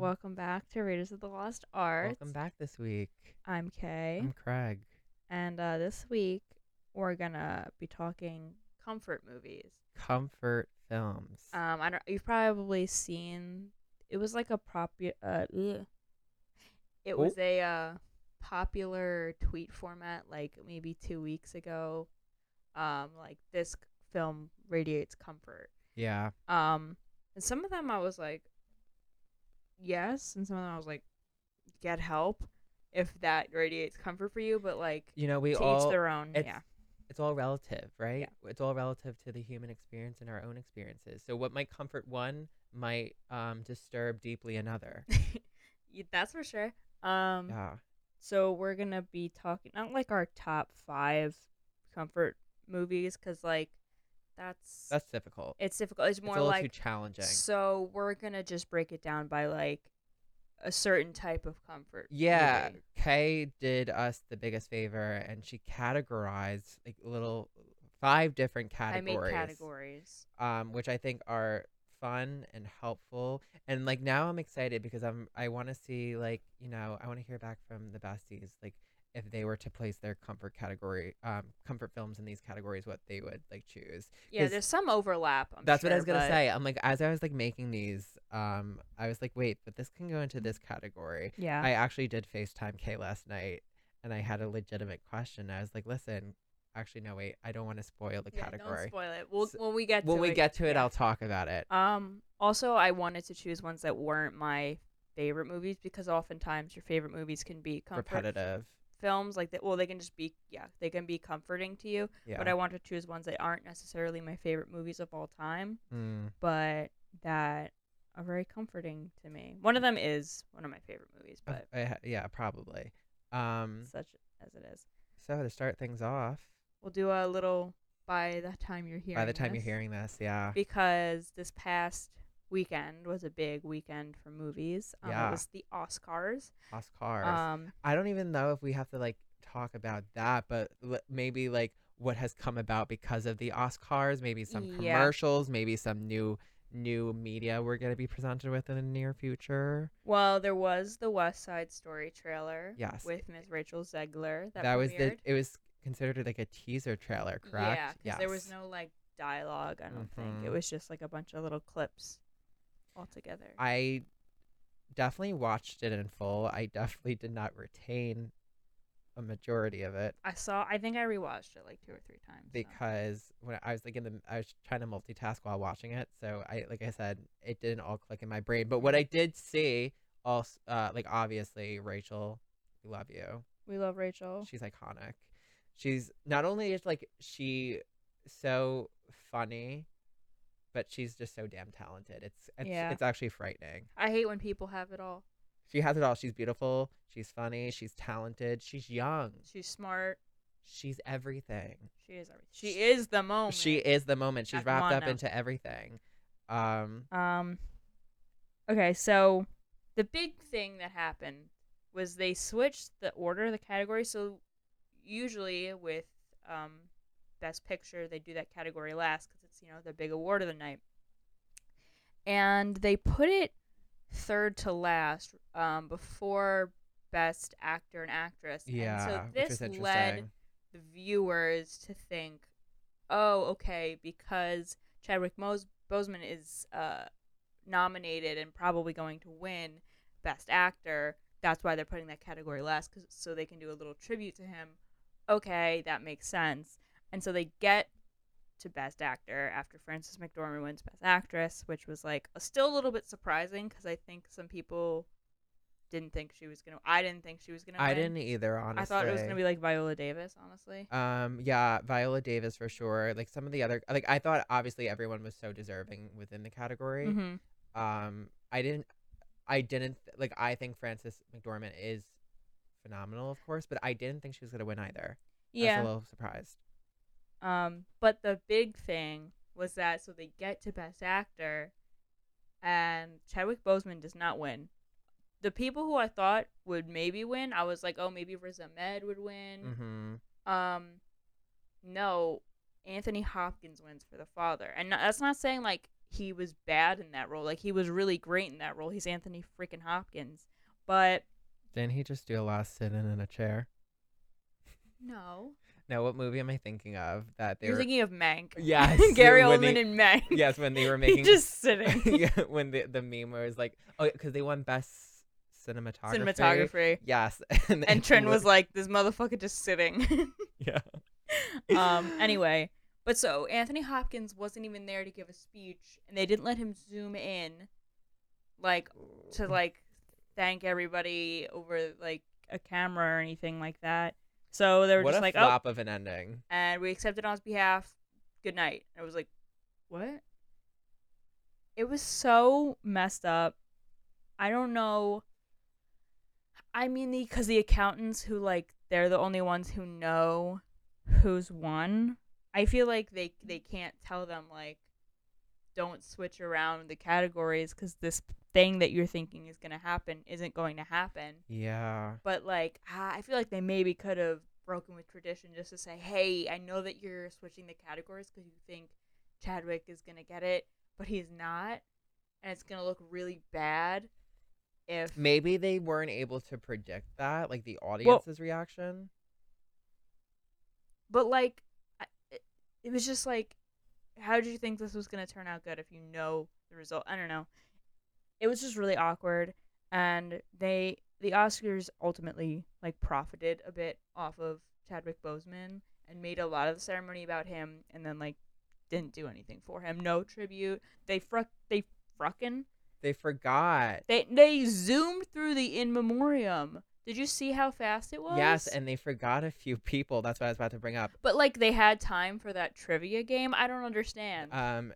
Welcome back to Raiders of the Lost Ark. Welcome back this week. I'm Kay, I'm Craig. and uh, this week we're gonna be talking comfort movies. Comfort films. Um, I don't. You've probably seen. It was like a prop. Uh, ugh. it was a uh, popular tweet format, like maybe two weeks ago. Um, like this film radiates comfort. yeah. Um, and some of them I was like, yes, and some of them I was like, get help if that radiates comfort for you. But like, You know, we to all each their own. it's- Yeah, it's all relative, right? It's all relative to the human experience and our own experiences. So what might comfort one might um disturb deeply another. That's for sure. Um, yeah. so we're gonna be talking not like our top five comfort movies, cause like that's That's difficult. it's difficult. It's It's more a like too challenging. so we're gonna just break it down by like a certain type of comfort. Yeah, movie. Kay did us the biggest favor, and she categorized like little five different categories. I made categories. categories. um, which I think are fun and helpful. And like now I'm excited because I'm I want to see like you know I want to hear back from the besties like if they were to place their comfort category um comfort films in these categories what they would like choose. yeah there's some overlap. I'm That's what I was gonna but- say. I'm like as I was like making these um I was like wait but this can go into this category. Yeah. I actually did FaceTime Kay last night and I had a legitimate question. I was like listen actually no wait I don't want to spoil the Yeah, category. Don't spoil it. We'll, So- when we get when to we it, get to it yeah. I'll talk about it. Um. Also, I wanted to choose ones that weren't my favorite movies because oftentimes your favorite movies can be comfort Repetitive. Films. Like that. Well, they can just be yeah, they can be comforting to you. Yeah. But I want to choose ones that aren't necessarily my favorite movies of all time, Mm. but that are very comforting to me. One of them is one of my favorite movies, Uh, but I yeah, probably. Um, such as it is. so to start things off, We'll do a little by the time you're hearing. by the time this. you're hearing this, yeah, because this past weekend was a big weekend for movies. Um, Yeah. It was the Oscars. Oscars. Um, I don't even know if we have to like talk about that, but l- maybe like what has come about because of the Oscars, maybe some Yeah. commercials, maybe some new new media we're gonna be presented with in the near future. well, there was the West Side Story trailer. Yes. With Ms. Rachel Zegler. That, That, was the it was considered like a teaser trailer, correct? Yeah, because there was no like dialogue. I don't think it Mhm. was just like a bunch of little clips all together. I definitely watched it in full. I definitely did not retain a majority of it I saw. I think I rewatched it like two or three times. so. because when I was like in the I was trying to multitask while watching it, so I like I said it didn't all click in my brain. But what I did see, also uh, like obviously Rachel, we love you. we love Rachel. She's iconic. She's not only is like she so funny, but she's just so damn talented. It's it's, Yeah. it's actually frightening. I hate when people have it all. She has it all. She's beautiful. She's funny. She's talented. She's young. She's smart. She's everything. She is everything. She is the moment. She is the moment. She's wrapped up into everything. Um, Um. Okay, so the big thing that happened was they switched the order of the category. So usually with um, Best Picture, they do that category last because it's you know the big award of the night, and they put it third to last um, before Best Actor and Actress. yeah, and so this is led the viewers to think, oh, okay, because Chadwick Mos- Boseman is uh, nominated and probably going to win Best Actor. That's why they're putting that category last, cause, so they can do a little tribute to him. Okay, that makes sense. And so they get to Best Actor after Frances McDormand wins Best Actress, which was like a, still a little bit surprising because I think some people didn't think she was gonna. I didn't think she was gonna. I win. didn't either. Honestly, I thought it was gonna be like Viola Davis, honestly. Um, yeah, Viola Davis for sure. Like some of the other, like I thought, obviously everyone was so deserving within the category. Mm-hmm. Um, I didn't, I didn't like. I think Frances McDormand is phenomenal, of course, but I didn't think she was gonna win either. I was Yeah. a little surprised. Um, but the big thing was that so they get to Best Actor, and Chadwick Boseman does not win. The people who I thought would maybe win, I was like, oh, maybe Riz Ahmed would win. Mm-hmm. Um, no, Anthony Hopkins wins for the father, and that's not saying like he was bad in that role. Like he was really great in that role. He's Anthony freaking Hopkins. But Didn't he just do a lot of sitting in a chair? no. No, what movie am I thinking of? That they You're were. thinking of Mank. Yes, Gary when Oldman they- and Mank. yes, when they were making. just sitting. yeah, when the the meme was like, oh, because they won best cinematography. Cinematography. Yes, and, And Trent was like, this motherfucker just sitting. yeah. um anyway but so anthony hopkins wasn't even there to give a speech and they didn't let him zoom in like to like thank everybody over like a camera or anything like that so they were what just a like oh of an ending. and we accepted on his behalf. Good night. And it was like what? It was so messed up. I don't know. I mean the because the accountants who like they're the only ones who know who's won i feel like they they can't tell them like don't switch around the categories because this thing that you're thinking is going to happen isn't going to happen Yeah. but like I feel like they maybe could have broken with tradition just to say, "Hey, I know that you're switching the categories because you think Chadwick is gonna get it, but he's not, and it's gonna look really bad if Maybe they weren't able to predict that, like the audience's reaction. But like, it, was just like, how did you think this was gonna turn out good if you know the result? I don't know. It was just really awkward, and they the Oscars ultimately like profited a bit off of Chadwick Boseman and made a lot of the ceremony about him, and then like didn't do anything for him. No tribute. They fruck they fruckin' They forgot. they they zoomed through the in memoriam. Did you see how fast it was? Yes, and they forgot a few people. That's what I was about to bring up. But like they had time for that trivia game. I don't understand. Um,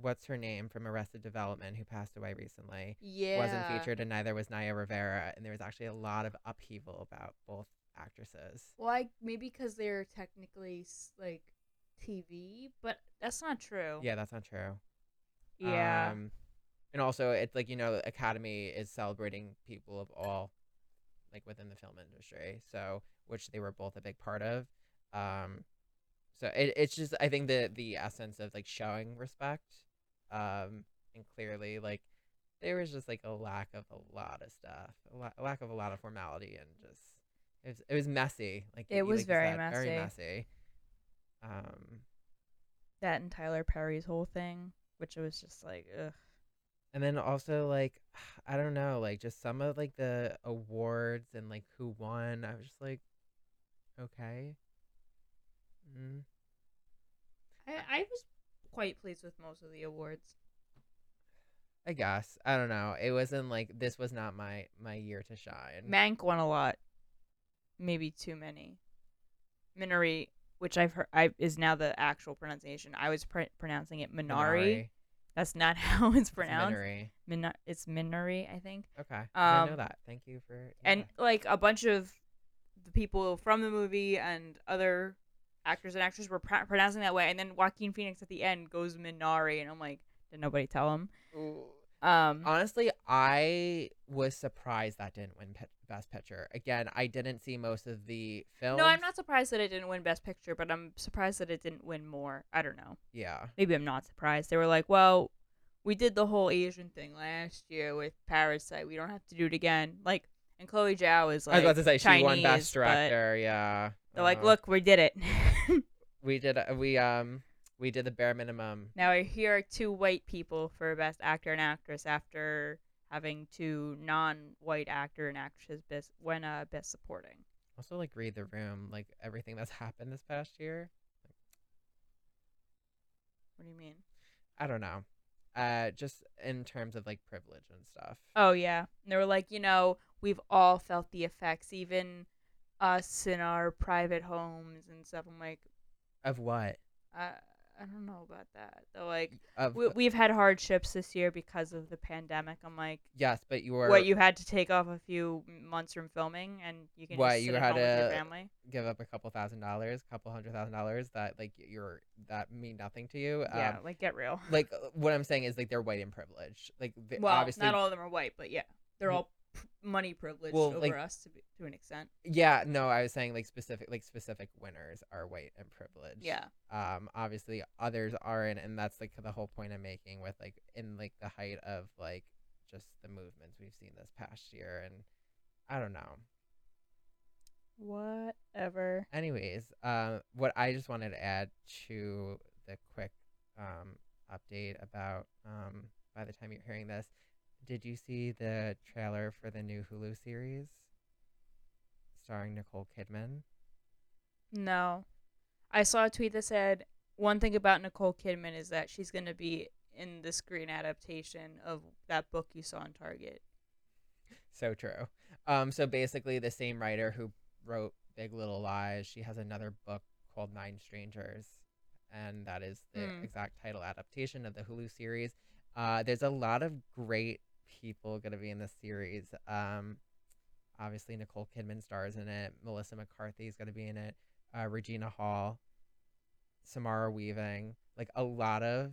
what's her name from Arrested Development who passed away recently? yeah. Wasn't featured, and neither was Naya Rivera. And there was actually a lot of upheaval about both actresses. Well, I, maybe because they're technically like TV, but that's not true. Yeah, that's not true. Yeah. Um, and also, it's like you know, the Academy is celebrating people of all, like within the film industry. So, which they were both a big part of. Um, so it, it's just I think the the essence of like showing respect, um, and clearly like there was just like a lack of a lot of stuff, a, la- a lack of a lot of formality, and just it was it was messy. Like It you- was like very said, very messy. messy. Um, that and Tyler Perry's whole thing, which it was just like, ugh. And then also like I don't know, like just some of like the awards and like who won. I was just like, okay. Mm. I I was quite pleased with most of the awards. I guess I don't know. It wasn't like this was not my my year to shine. Mank won a lot, maybe too many. Minari, which I've heard, I is now the actual pronunciation. I was pr- pronouncing it Minari. That's not how it's It's pronounced. Minari. Mina- it's Minari, I think. Okay, I know Um, that. Thank you for and like a bunch of the people from the movie and other actors and actresses were pr- pronouncing that way and then Joaquin Phoenix at the end goes Minari and I'm like did nobody tell him Ooh. um Honestly, I was surprised that didn't win Pit- Best Picture. Again, I didn't see most of the film. no I'm not surprised that it didn't win best picture but I'm surprised that it didn't win more I don't know Yeah, maybe I'm not surprised they were like well we did the whole Asian thing last year with Parasite we don't have to do it again like and Chloe Zhao is like I was about to say she won Chinese, Best but Director. Yeah, they're like Uh, look we did it we did. uh, We um, we did the bare minimum. Now here are two white people for best actor and actress after having two non-white actor and actresses best when uh best supporting. Also, like read the room, like everything that's happened this past year. What do you mean? I don't know. Uh, just in terms of like privilege and stuff. Oh yeah, and they were like, you know, we've all felt the effects, even us in our private homes and stuff. I'm like, Of what? I I don't know about that. They're like, Of we, we've had hardships this year because of the pandemic. I'm like, yes, but you were what you had to take off a few months from filming, and you can What, you had home with your to- family. give up a couple thousand dollars, a couple hundred thousand dollars that like you're that mean nothing to you. Yeah, Um, like get real. like uh, what I'm saying is like they're white and privileged. Like they, Well, obviously not all of them are white, but yeah, they're all p- money privilege Well, over like- us to be, to an extent. Yeah, no, I was saying like specific like specific winners are white and privileged. Yeah. Um obviously others aren't and that's like the whole point I'm making with like in like the height of like just the movements we've seen this past year and I don't know. Whatever. Anyways, uh, what I just wanted to add to the quick um, update about um, by the time you're hearing this, did you see the trailer for the new Hulu series starring Nicole Kidman? No. I saw a tweet that said one thing about Nicole Kidman is that she's going to be in the screen adaptation of that book you saw in Target. So true. Um, so basically, the same writer who wrote Big Little Lies, she has another book called Nine Strangers, and that is the Hmm. exact title adaptation of the Hulu series. Uh, there's a lot of great people going to be in this series. Um, obviously, Nicole Kidman stars in it. Melissa McCarthy is going to be in it. Uh, Regina Hall, Samara Weaving, like a lot of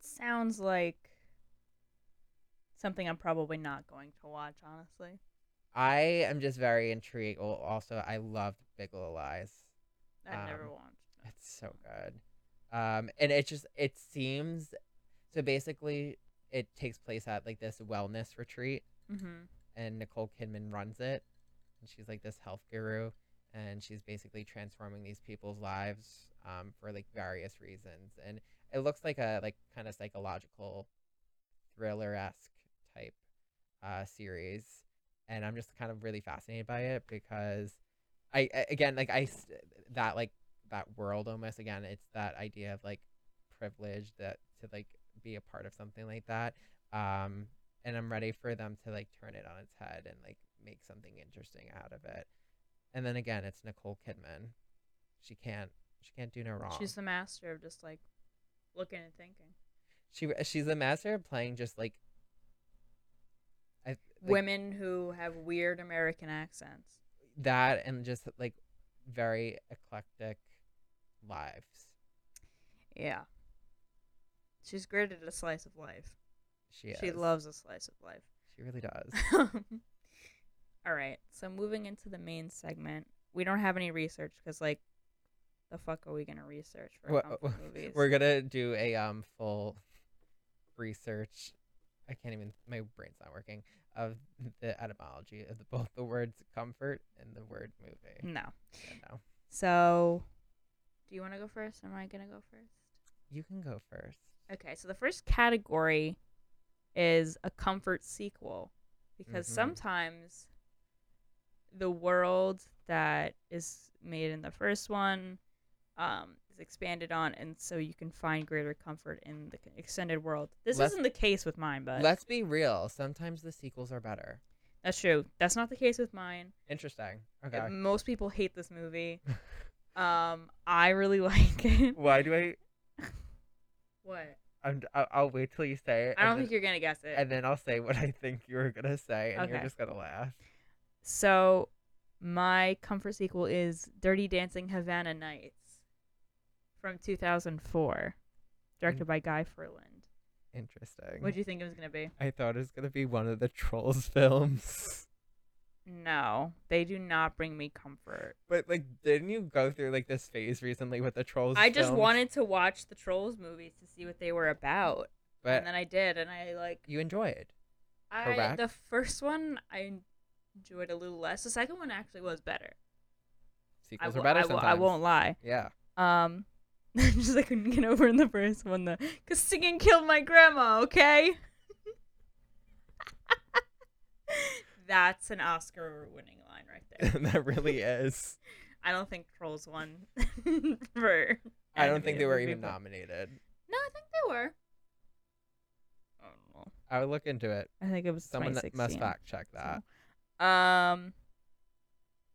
Sounds like something I'm probably not going to watch, honestly. I am just very intrigued. Well, also, I loved Big Little Lies. Never Um, watched. it. It's so good. Um, and it just it seems so basically it takes place at like this wellness retreat Mm-hmm. and Nicole Kidman runs it. And she's like this health guru and she's basically transforming these people's lives um, for like various reasons. And it looks like a like kind of psychological thriller esque type uh, series. And I'm just kind of really fascinated by it because I I- again like I that like that world almost again it's that idea of like privilege that to like be a part of something like that um and i'm ready for them to like turn it on its head and like make something interesting out of it and then again it's nicole kidman she can't she can't do no wrong She's the master of just like looking and thinking. she she's the master of playing just like I, like, Women who have weird American accents. that and just like very eclectic lives Yeah. She's great at a slice of life. she is. She loves a slice of life. she really does All right. So moving into the main segment, we don't have any research because, like, the fuck are we gonna research for movies? We're gonna do a um full research. I can't even. My brain's not working. Of the etymology of the, both the words comfort and the word movie. no. Yeah, no, So, do you want to go first? Am I gonna go first? you can go first. Okay. So the first category is a comfort sequel because Mhm. sometimes the world that is made in the first one um, is expanded on, and so you can find greater comfort in the extended world. This Let's- isn't the case with mine, but Let's be real. Sometimes the sequels are better. that's true. That's not the case with mine. Interesting. Uh, Okay. Most people hate this movie. um, I really like it. Why do I? What? I'm, I'll, wait till you say it. I don't and think you're gonna guess it. And then I'll say what I think you were gonna say, and you're just gonna laugh. So, my comfort sequel is Dirty Dancing Havana Nights from 2004, directed by Guy Ferland. Interesting. What do you think it was going to be? I thought it was gonna be one of the Trolls films. No, they do not bring me comfort. But like, didn't you go through like this phase recently with the Trolls? I just films? wanted to watch the Trolls movies to see what they were about, but and then I did, and I like you enjoyed. I Correct. the first one I enjoyed a little less. The second one actually was better. Sequels are better I, sometimes. I won't lie. Yeah. Um, just I couldn't get over in the first one though, cause singing killed my grandma. Okay. That's an Oscar-winning line right there. that really is. I don't think Trolls won for. I don't think they were movie, even but- nominated. No, I think they were. I don't know. I would look into it. I think it was Someone that must fact check that. Um.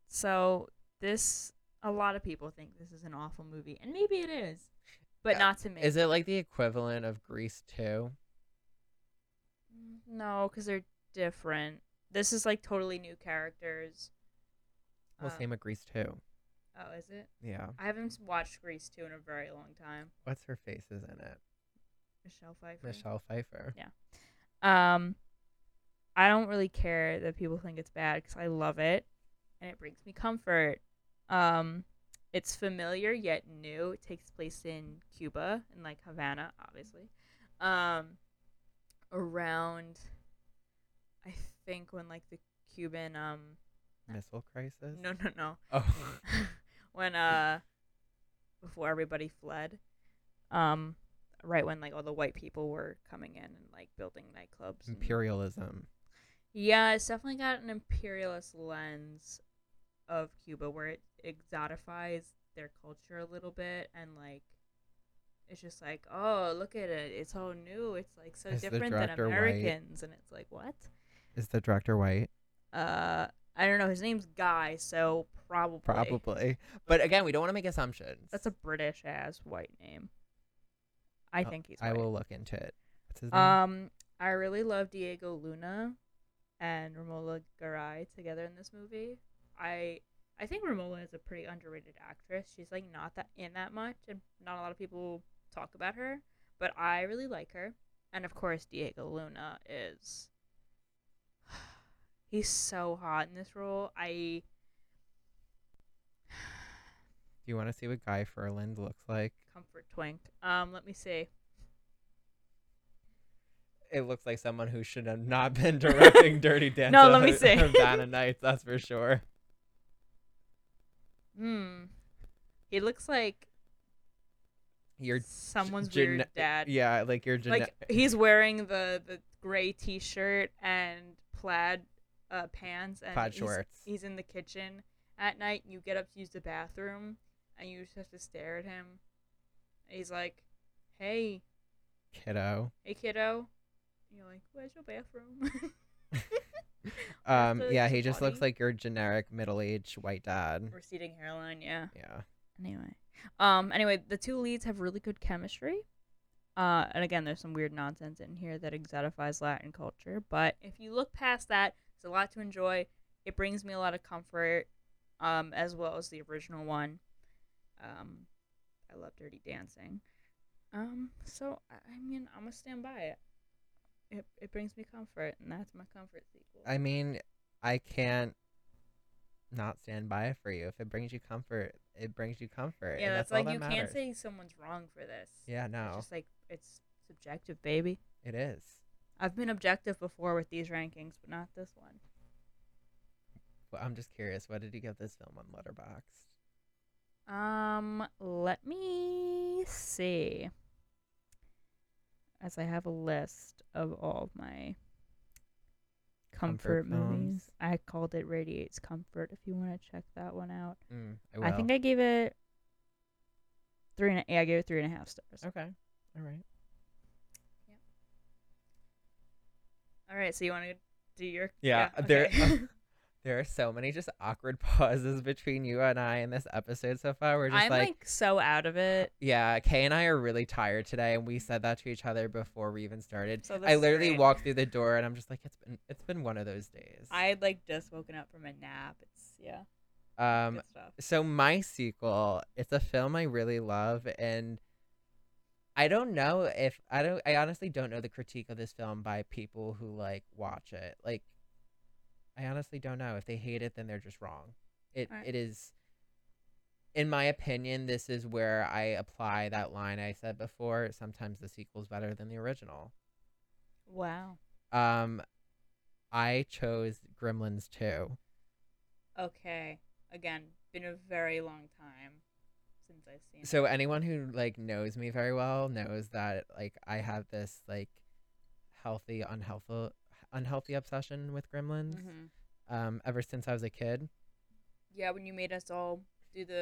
So this, a lot of people think this is an awful movie, and maybe it is, but Uh, not to me. Is it like the equivalent of Grease 2? No, because they're different. This is like totally new characters. Well, Uh, same with Grease 2. Oh, is it? Yeah. I haven't watched Grease 2 in a very long time. What's her face is in it? Michelle Pfeiffer. Michelle Pfeiffer. Yeah. Um. I don't really care that people think it's bad because I love it, and it brings me comfort. Um, it's familiar yet new. It takes place in Cuba, in like Havana, obviously. Um, around, I think when like the Cuban um Missile crisis. no no no Oh, when uh before everybody fled um right when like all the white people were coming in and like building nightclubs and- imperialism. yeah it's definitely got an imperialist lens of cuba where it exotifies their culture a little bit and like it's just like oh look at it it's all new it's like so Is different than director white? americans and it's like what Is the director white? uh i don't know his name's guy so probably Probably. But again, we don't want to make assumptions. That's a British ass white name. I Oh, think he's. I will look into it. What's his name? Um, I really love Diego Luna and Romola Garai together in this movie. I I think Romola is a pretty underrated actress. She's like not that in that much, and not a lot of people talk about her. But I really like her, and of course Diego Luna is. He's so hot in this role. I Do you want to see what Guy Ferland looks like? comfort twink. Um, let me see. It looks like someone who should have not been directing Dirty Dancing. No, let me see. Havana Nights, that's for sure. Hmm. He looks like You're someone's gene- weird dad. Yeah, like you're gene- Like he's wearing the the gray t-shirt and plaid uh, pants and plaid he's, shorts. he's in the kitchen at night. You get up to use the bathroom and you just have to stare at him. And he's like, "Hey, Kiddo. hey, kiddo." And you're like, "Where's your bathroom?" Um, yeah, he just looks like your generic middle-aged white dad. Receding hairline, yeah. Yeah. Anyway, um, anyway, the two leads have really good chemistry. Uh, and again, there's some weird nonsense in here that exotifies Latin culture. But if you look past that, it's a lot to enjoy. It brings me a lot of comfort, um, as well as the original one. Um, I love Dirty Dancing. Um, so I mean, I'm gonna stand by it. It it brings me comfort, and that's my comfort sequel. I mean, I can't not stand by it for you. If it brings you comfort, it brings you comfort. yeah, and that's all like that you can't say someone's wrong for this. Yeah, It's no, just like it's subjective, baby. it is. I've been objective before with these rankings, but not this one. Well, I'm just curious. What did you give this film on Letterboxd? Um, let me see. As I have a list of all of my Comfort comfort, movies. I called it Radiates Comfort if you want to check that one out. Mm, I think I gave it three and a, yeah, I gave it three and a half stars. Okay. All right. All right, so you want to do your Yeah, there- okay. There are so many just awkward pauses between you and I in this episode so far. We're just I'm like, like, so out of it. yeah, Kay and I are really tired today, and we said that to each other before we even started. So I literally great. walked through the door, and I'm just like, it's been it's been one of those days. I had like just woken up from a nap. It's yeah, um, so my sequel, it's a film I really love, and I don't know if I don't. I honestly don't know the critique of this film by people who like watch it. Like, I honestly don't know if they hate it, then they're just wrong. It Alright. it is. In my opinion, this is where I apply that line I said before. Sometimes the sequel's better than the original. Wow. Um, I chose Gremlins 2. Okay. Again, been a very long time since I've seen. So anyone who like knows me very well knows that like I have this like healthy unhealthy unhealthy obsession with Gremlins. hmm Um, ever since I was a kid. Yeah, when you made us all do the,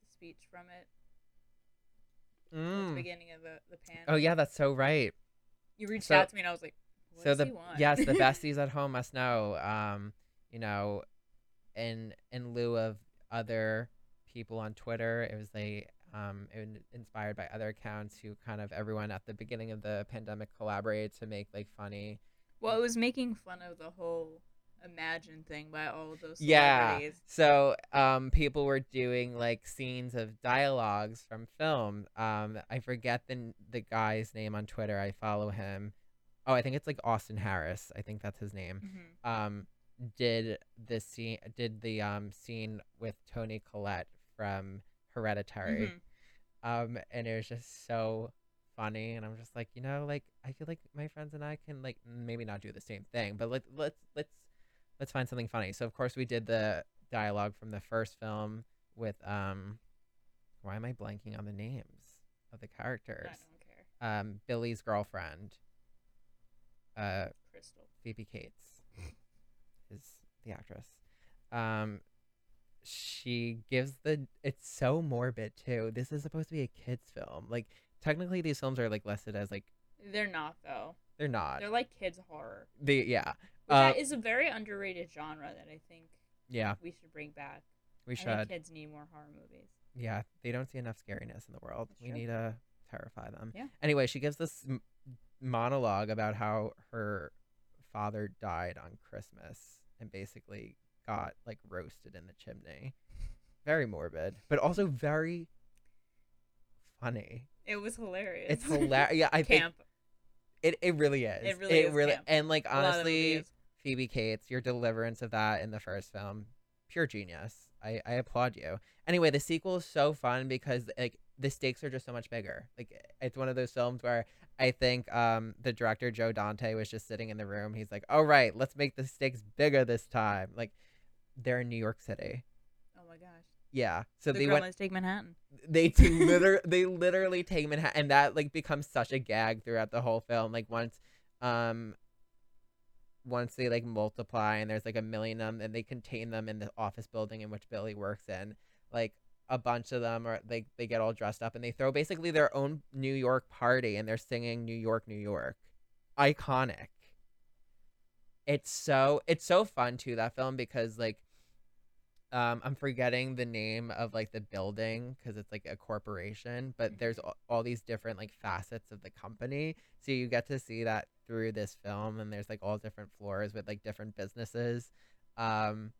the speech from it at the Mm. beginning of the the panel. Oh yeah, that's so right. You reached So- out to me and I was like, "What so the he want?" yes, the besties at home must know. Um, you know, in in lieu of other people on Twitter, it was they um it was inspired by other accounts who kind of everyone at the beginning of the pandemic collaborated to make like funny well, it was making fun of the whole Imagine thing by all of those Yeah. So um, people were doing like scenes of dialogues from film. Um, I forget the the guy's name on Twitter. I follow him. oh, I think it's like Austin Harris. I think that's his name. hmm Um, did the scene did the um scene with Toni Collette from Hereditary. hmm Um, and it was just so funny, and I'm just like, you know, like I feel like my friends and I can like maybe not do the same thing, but let let's let's let's find something funny. So of course we did the dialogue from the first film with um, why am I blanking on the names of the I characters? don't care. Um, Billy's girlfriend, uh, Crystal. Phoebe Cates is the actress. Um, she gives the it's so morbid too. This is supposed to be a kids film. Like technically these films are like listed as like They're not though. they're not. They're like kids horror, They yeah. Uh, is a very underrated genre that I think Yeah, we should bring back. we should. think kids need more horror movies. Yeah, they don't see enough scariness in the world. That's we true. need to terrify them. Yeah. Anyway, she gives this m- monologue about how her father died on Christmas and basically got like roasted in the chimney. Very morbid, but also very funny. It was hilarious. It's hilarious. Yeah, I think it, it really is. It really is camp. and like A lot of the honestly. Phoebe Cates, your deliverance of that in the first film, pure genius. I, I applaud you. Anyway, the sequel is so fun because like the stakes are just so much bigger. Like it's one of those films where I think um the director Joe Dante was just sitting in the room. He's like, "All right, let's make the stakes bigger this time." Like they're in New York City. Oh my gosh. Yeah. So the they went take Manhattan. they t- liter- they literally take Manhattan and that like becomes such a gag throughout the whole film like once um once they like multiply and there's like a million of them and they contain them in the office building in which Billy works in like a bunch of them are like they get all dressed up and they throw basically their own New York party and they're singing New York New York iconic it's so it's so fun too that film because like um i'm forgetting the name of like the building because it's like a corporation but there's all, all these different like facets of the company. So you get to see that through this film and there's like all different floors with like different businesses um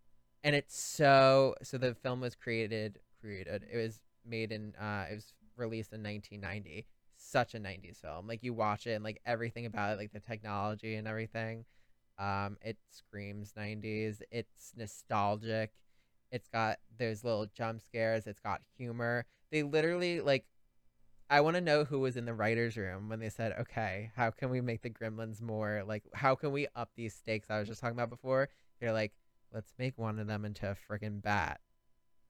and it's so so the film was created created it was made in uh it was released in 1990 such a 90s film. Like you watch it and like everything about it like the technology and everything um it screams 90s it's nostalgic it's got those little jump scares. It's got humor. They literally like. I want to know who was in the writers' room when they said, "Okay, how can we make the Gremlins more like? How can we up these stakes?" I was just talking about before. They're like, "Let's make one of them into a friggin' bat,"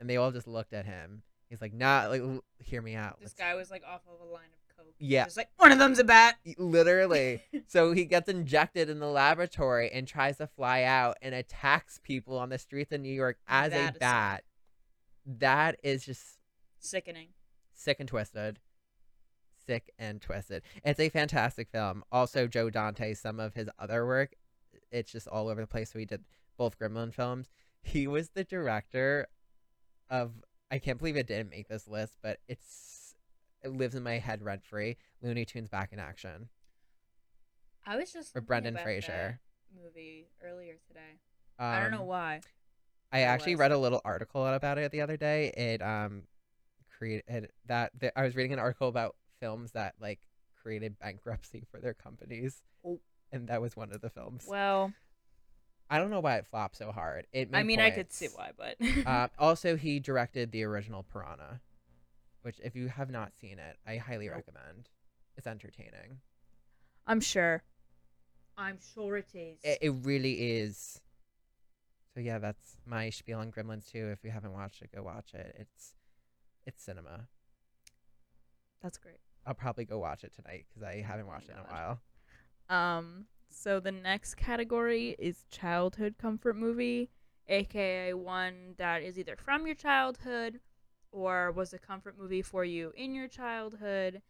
and they all just looked at him. He's like, "Nah, like, l- hear me out." This Let's- guy was like off of a line of. Yeah. Just like one of them's a bat. literally. so he gets injected in the laboratory and tries to fly out and attacks people on the streets of New York as That a is bat. That is just Sickening. sick and twisted. Sick and twisted. It's a fantastic film. Also, Joe Dante, some of his other work, it's just all over the place. So he did both Gremlin films. He was the director of. I can't believe it didn't make this list, but it's it lives in my head rent free. Looney Tunes back in action. I was just Or Brendan Fraser. that movie earlier today. Um, I don't know why. I actually was. read a little article about it the other day. It um created that, that I was reading an article about films that like created bankruptcy for their companies, Oh. and that was one of the films. Well, I don't know why it flopped so hard. It I mean, I could see why, but uh, also, he directed the original Piranha, which if you have not seen it, I highly recommend. It's entertaining. I'm sure. I'm sure it is. It, it really is. So yeah, that's my spiel on Gremlins 2. If you haven't watched it, go watch it. It's it's cinema. That's great. I'll probably go watch it tonight because I haven't watched it in a while. Um, so the next category is childhood comfort movie, aka one that is either from your childhood or was a comfort movie for you in your childhood.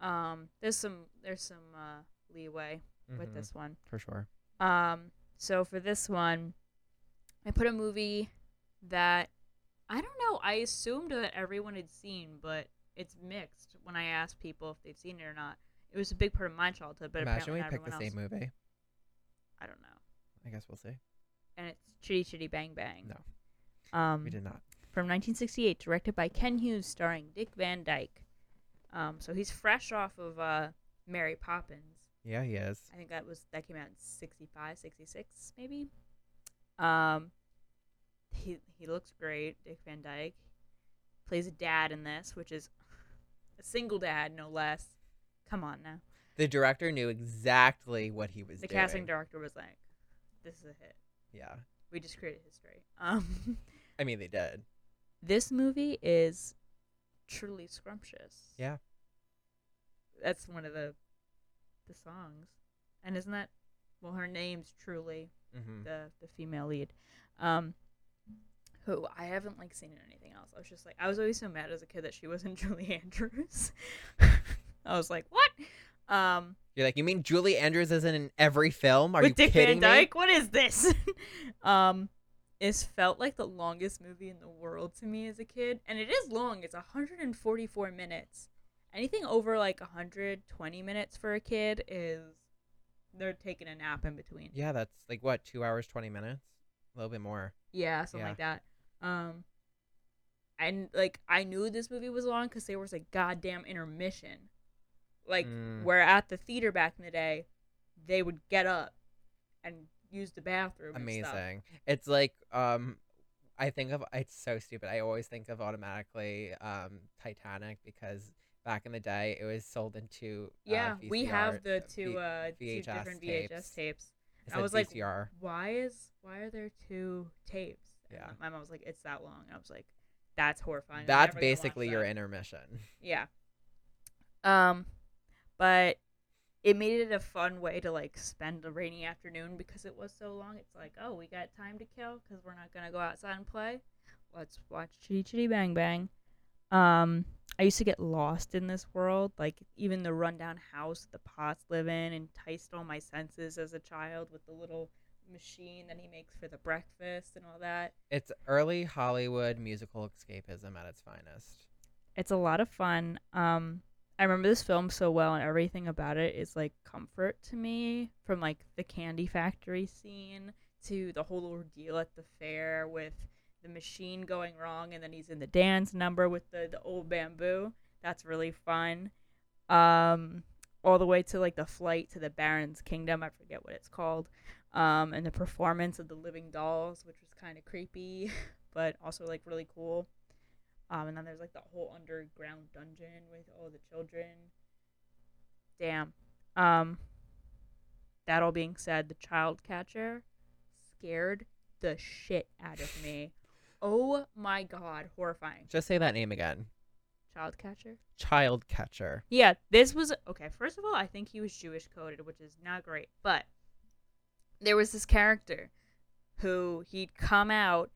Um, there's some there's some uh, leeway with Mhm, this one. for sure. Um, so for this one, I put a movie that I don't know. I assumed that everyone had seen, but it's mixed when I asked people if they've seen it or not. It was a big part of my childhood, but Imagine we not pick the same else. movie. I don't know. I guess we'll see. And it's Chitty Chitty Bang Bang. No, Um, we did not. From 1968, directed by Ken Hughes, starring Dick Van Dyke. Um, so he's fresh off of uh, Mary Poppins, Yeah, he is. I think that was that came out in 65, 66 maybe. Um he he looks great, Dick Van Dyke. Plays a dad in this, which is a single dad no less. Come on now. The director knew exactly what he was The doing. casting director was like, This is a hit. Yeah. We just created history. Um I mean, they did. This movie is truly scrumptious. Yeah. That's one of the the songs. And isn't that well her name's truly hmm the the female lead. Um who I haven't like seen in anything else. I was just like I was always so mad as a kid that she wasn't Julie Andrews. I was like, "What?" Um You're like, you mean Julie Andrews isn't in every film? Are with you Dick kidding Van me? Dyke? What is this? um it's felt like the longest movie in the world to me as a kid, and it is long. It's 144 minutes. Anything over like 120 minutes for a kid is they're taking a nap in between. Yeah, that's like what, two hours, 20 minutes? A little bit more. Yeah, something Yeah. like that. Um, and like I knew this movie was long because there was a goddamn intermission. Like Mm. where at the theater back in the day, they would get up and use the bathroom. Amazing. It's like, um, I think of, it's so stupid. I always think of automatically um, Titanic because back in the day it was sold into. uh, Yeah, we have the uh, two uh two different. VHS tapes. it I was like, VCR. why is why are there two tapes? And Yeah. my mom was like, it's that long. I was like, that's horrifying. That's never gonna watch basically your that." intermission. Yeah. Um, but it made it a fun way to like spend a rainy afternoon because it was so long. It's like, oh, we got time to kill because we're not gonna go outside and play. Let's watch Chitty Chitty Bang Bang. Um, I used to get lost in this world. Like even the rundown house the Potts live in enticed all my senses as a child with the little machine that he makes for the breakfast and all that. It's early Hollywood musical escapism at its finest. it's a lot of fun. Um, I remember this film so well, and everything about it is like comfort to me. From like the candy factory scene to the whole ordeal at the fair with the machine going wrong, and then he's in the dance number with the the old bamboo. That's really fun. Um, all the way to like the flight to the Baron's kingdom. I forget what it's called. Um, and the performance of the living dolls, which was kind of creepy, but also like really cool. Um, and then there's like the whole underground dungeon with all the children. Damn. Um, that all being said, the child catcher scared the shit out of me. Oh my god, horrifying. Just say that name again. Child catcher? Child catcher. Yeah, this was okay. First of all, I think he was Jewish coded, which is not great. But there was this character who he'd come out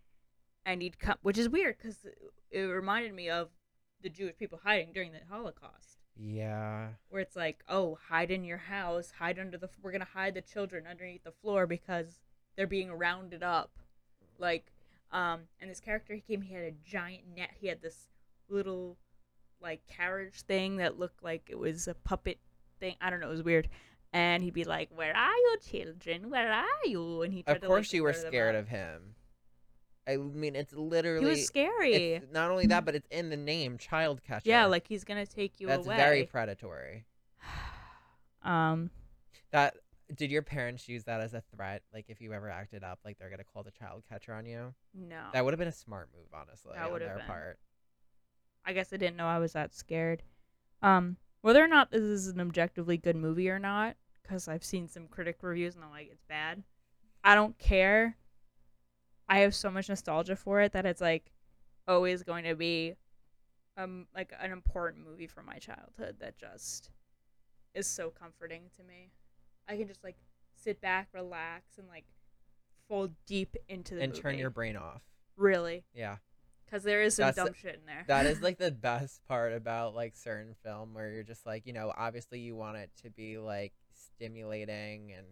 and he'd come, which is weird because it reminded me of the Jewish people hiding during the Holocaust, Yeah. where it's like, oh, hide in your house, hide under the. We're gonna hide the children underneath the floor because they're being rounded up, like, um. And this character, he came, he had a giant net. He had this little like carriage thing that looked like it was a puppet thing. I don't know. It was weird. And he'd be like, "Where are you, children? Where are you?" And he Of to, course like, you were scared of him. I mean, it's literally. He was scary. It's not only that, but it's in the name, child catcher. Yeah, like he's gonna take you away. that's away. very predatory. um, That did your parents use that as a threat? Like, if you ever acted up, like they're gonna call the child catcher on you. no. That would have been a smart move, honestly, That would've their been. part. I guess I didn't know I was that scared. Um, whether or not this is an objectively good movie or not, because I've seen some critic reviews and I'm like, it's bad. I don't care. I have so much nostalgia for it that it's like always going to be um like an important movie from my childhood that just is so comforting to me. I can just like sit back, relax, and like fall deep into the And movie. turn your brain off. really Yeah. because there is some That's- dumb shit in there. that is like the best part about like certain film where you're just like you know obviously you want it to be like stimulating and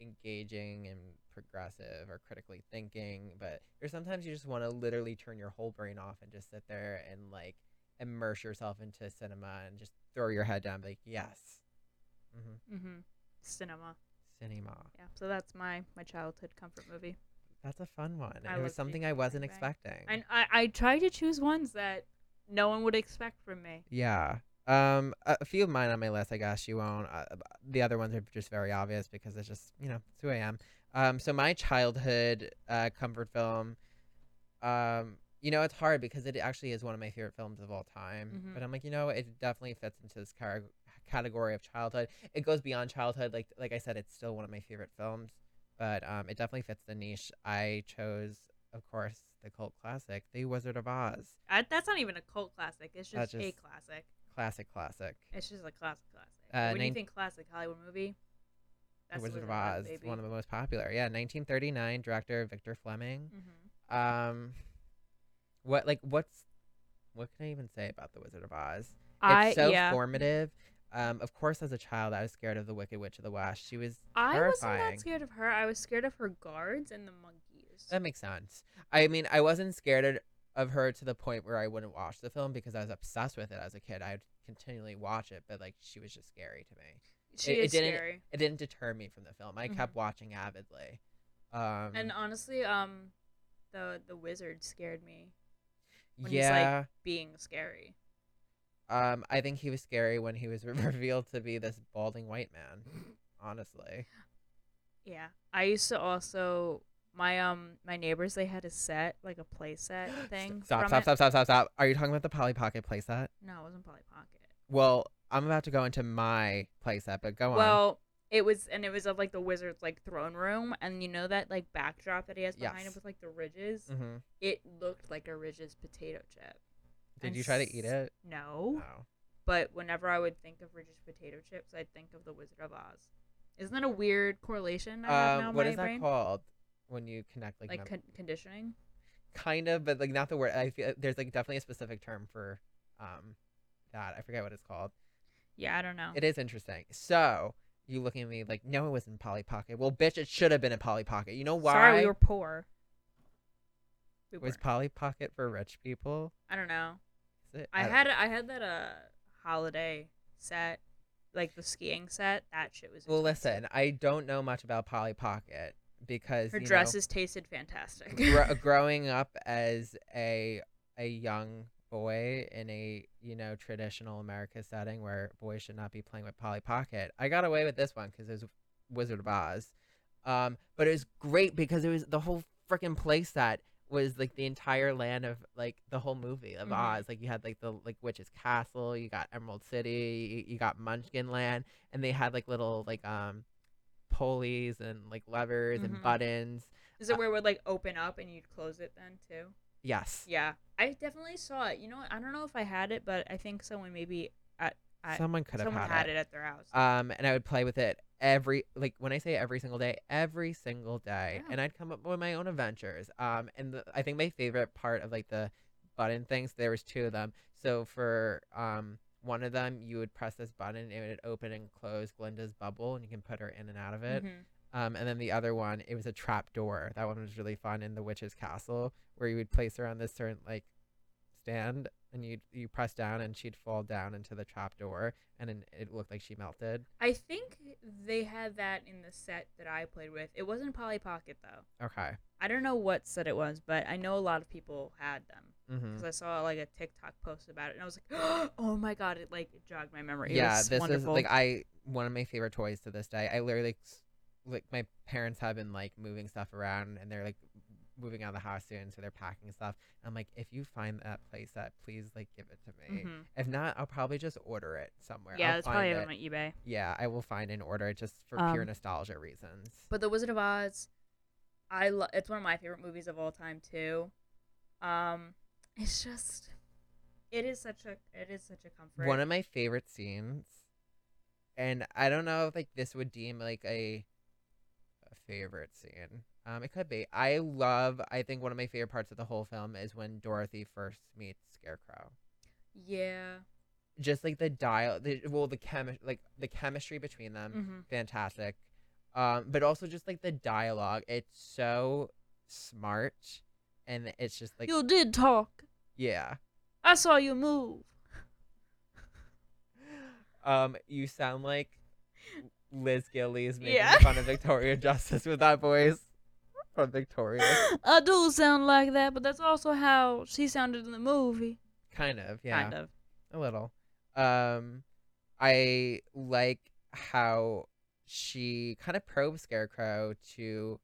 engaging and progressive or critically thinking but there's sometimes you just want to literally turn your whole brain off and just sit there and like immerse yourself into cinema and just throw your head down and be like yes hmm mm-hmm. Cinema. cinema Yeah, so that's my my childhood comfort movie. that's a fun one I it was something i wasn't expecting And I I try to choose ones that no one would expect from me. yeah Um, a, a few of mine on my list, I guess you won't. Uh, the other ones are just very obvious because it's just you know it's who I am. Um, so my childhood uh, comfort film. Um, you know it's hard because it actually is one of my favorite films of all time. Mhm. But I'm like, you know, it definitely fits into this car- category of childhood. It goes beyond childhood. Like like I said, it's still one of my favorite films. But um, it definitely fits the niche. I chose, of course, the cult classic, The Wizard of Oz. I, that's not even a cult classic. It's That's just, a classic. Classic, classic. It's just a classic classic. Uh, when you think classic Hollywood movie, The Wizard of Oz, one of the most popular. Yeah, 1939, director Victor Fleming. hmm Um, what like what's what can I even say about the Wizard of Oz? It's I so yeah. formative. Um, of course, as a child, I was scared of the Wicked Witch of the West. She was I wasn't that scared of her. I was scared of her guards and the monkeys. That makes sense. I mean, I wasn't scared of her to the point where I wouldn't watch the film because I was obsessed with it as a kid. I'd continually watch it, but like she was just scary to me. She it- it is didn't- scary. It didn't deter me from the film. I kept Mhm. watching avidly. Um, And honestly, um, the the wizard scared me when he's, like, yeah, being scary. um, I think he was scary when he was revealed to be this balding white man. Honestly, Yeah, I used to also my um my neighbors they had a set like a play set thing. Stop, from stop, it. stop, stop, stop, stop. Are you talking about the Polly Pocket playset? No, it wasn't Polly Pocket. Well, I'm about to go into my playset, but go on. Well, it was and it was of like the wizard's like throne room, and you know that like backdrop that he has behind him with like the ridges. hmm It looked like a Ridges potato chip. Did And you try to eat it? No, No. but whenever I would think of Ridges potato chips, I'd think of the Wizard of Oz. Isn't that a weird correlation I have now Um, in what is brain? that called when you connect like, Like con- conditioning. kind of, but like not the word. I feel there's like definitely a specific term for um that. I forget what it's called. Yeah, I don't know. It is interesting. So you looking at me like, no, it wasn't Polly Pocket. Well, bitch, it should have been a Polly Pocket. You know why? Sorry, we were poor. We was were. Polly Pocket for rich people? I don't know. Is it? I don't- had I had that uh holiday set, like the skiing set. That shit was. Well, listen, I don't know much about Polly Pocket because Her you know, dresses tasted fantastic. gr- growing up as a a young boy in a you know traditional America setting where boys should not be playing with Polly Pocket, I got away with this one because it was Wizard of Oz. Um, but it was great because it was the whole freaking play set was like the entire land of like the whole movie of Mhm. Oz. Like you had like the like witch's castle, you got Emerald City, you, you got Munchkin Land, and they had like little like um pulleys and like levers and Mhm. buttons. Is it where it would like open up and you'd close it then too? Yes. Yeah, I definitely saw it. You know, what? I don't know if I had it, but I think someone maybe at I, Someone could have someone had, had it. it at their house. Um, and I would play with it every like when I say every single day, every single day, Yeah. and I'd come up with my own adventures. Um, and the, I think my favorite part of like the button things, there was two of them. So for um one of them, you would press this button, and it would open and close Glinda's bubble, and you can put her in and out of it. Mhm. Um, and then the other one, it was a trap door. That one was really fun in the witch's castle, where you would place her on this certain like stand, and you you press down, and she'd fall down into the trap door, and then it looked like she melted. I think they had that in the set that I played with. It wasn't Polly Pocket though. Okay. I don't know what set it was, but I know a lot of people had them Mm-hmm. because I saw like a TikTok post about it, and I was like, "Oh my god!" It like jogged my memory. It Yeah, was this wonderful. is like I one of my favorite toys to this day. I literally like my parents have been like moving stuff around, and they're like moving out of the house soon, so they're packing stuff. I'm like, if you find that place playset, please like give it to me. Mhm. If not, I'll probably just order it somewhere. Yeah, I'll it's probably on it. my eBay. Yeah, I will find and order it just for pure Um, nostalgia reasons. But The Wizard of Oz, I lo- it's one of my favorite movies of all time too. Um, it's just, it is such a, it is such a comfort. One of my favorite scenes, and I don't know if like this would deem like a favorite scene. Um, it could be. I love. I think one of my favorite parts of the whole film is when Dorothy first meets Scarecrow. yeah. Just like the dial, the, well, the chemi- like the chemistry between them, hmm fantastic. Um, but also just like the dialogue, it's so smart, and it's just like you did talk. yeah. I saw you move. Um, you sound like Liz Gillies making Yeah. fun of Victoria Justice with that voice from Victoria. I do sound like that, but that's also how she sounded in the movie. Kind of, yeah, Kind of. a little. Um, I like how she kind of probes Scarecrow to.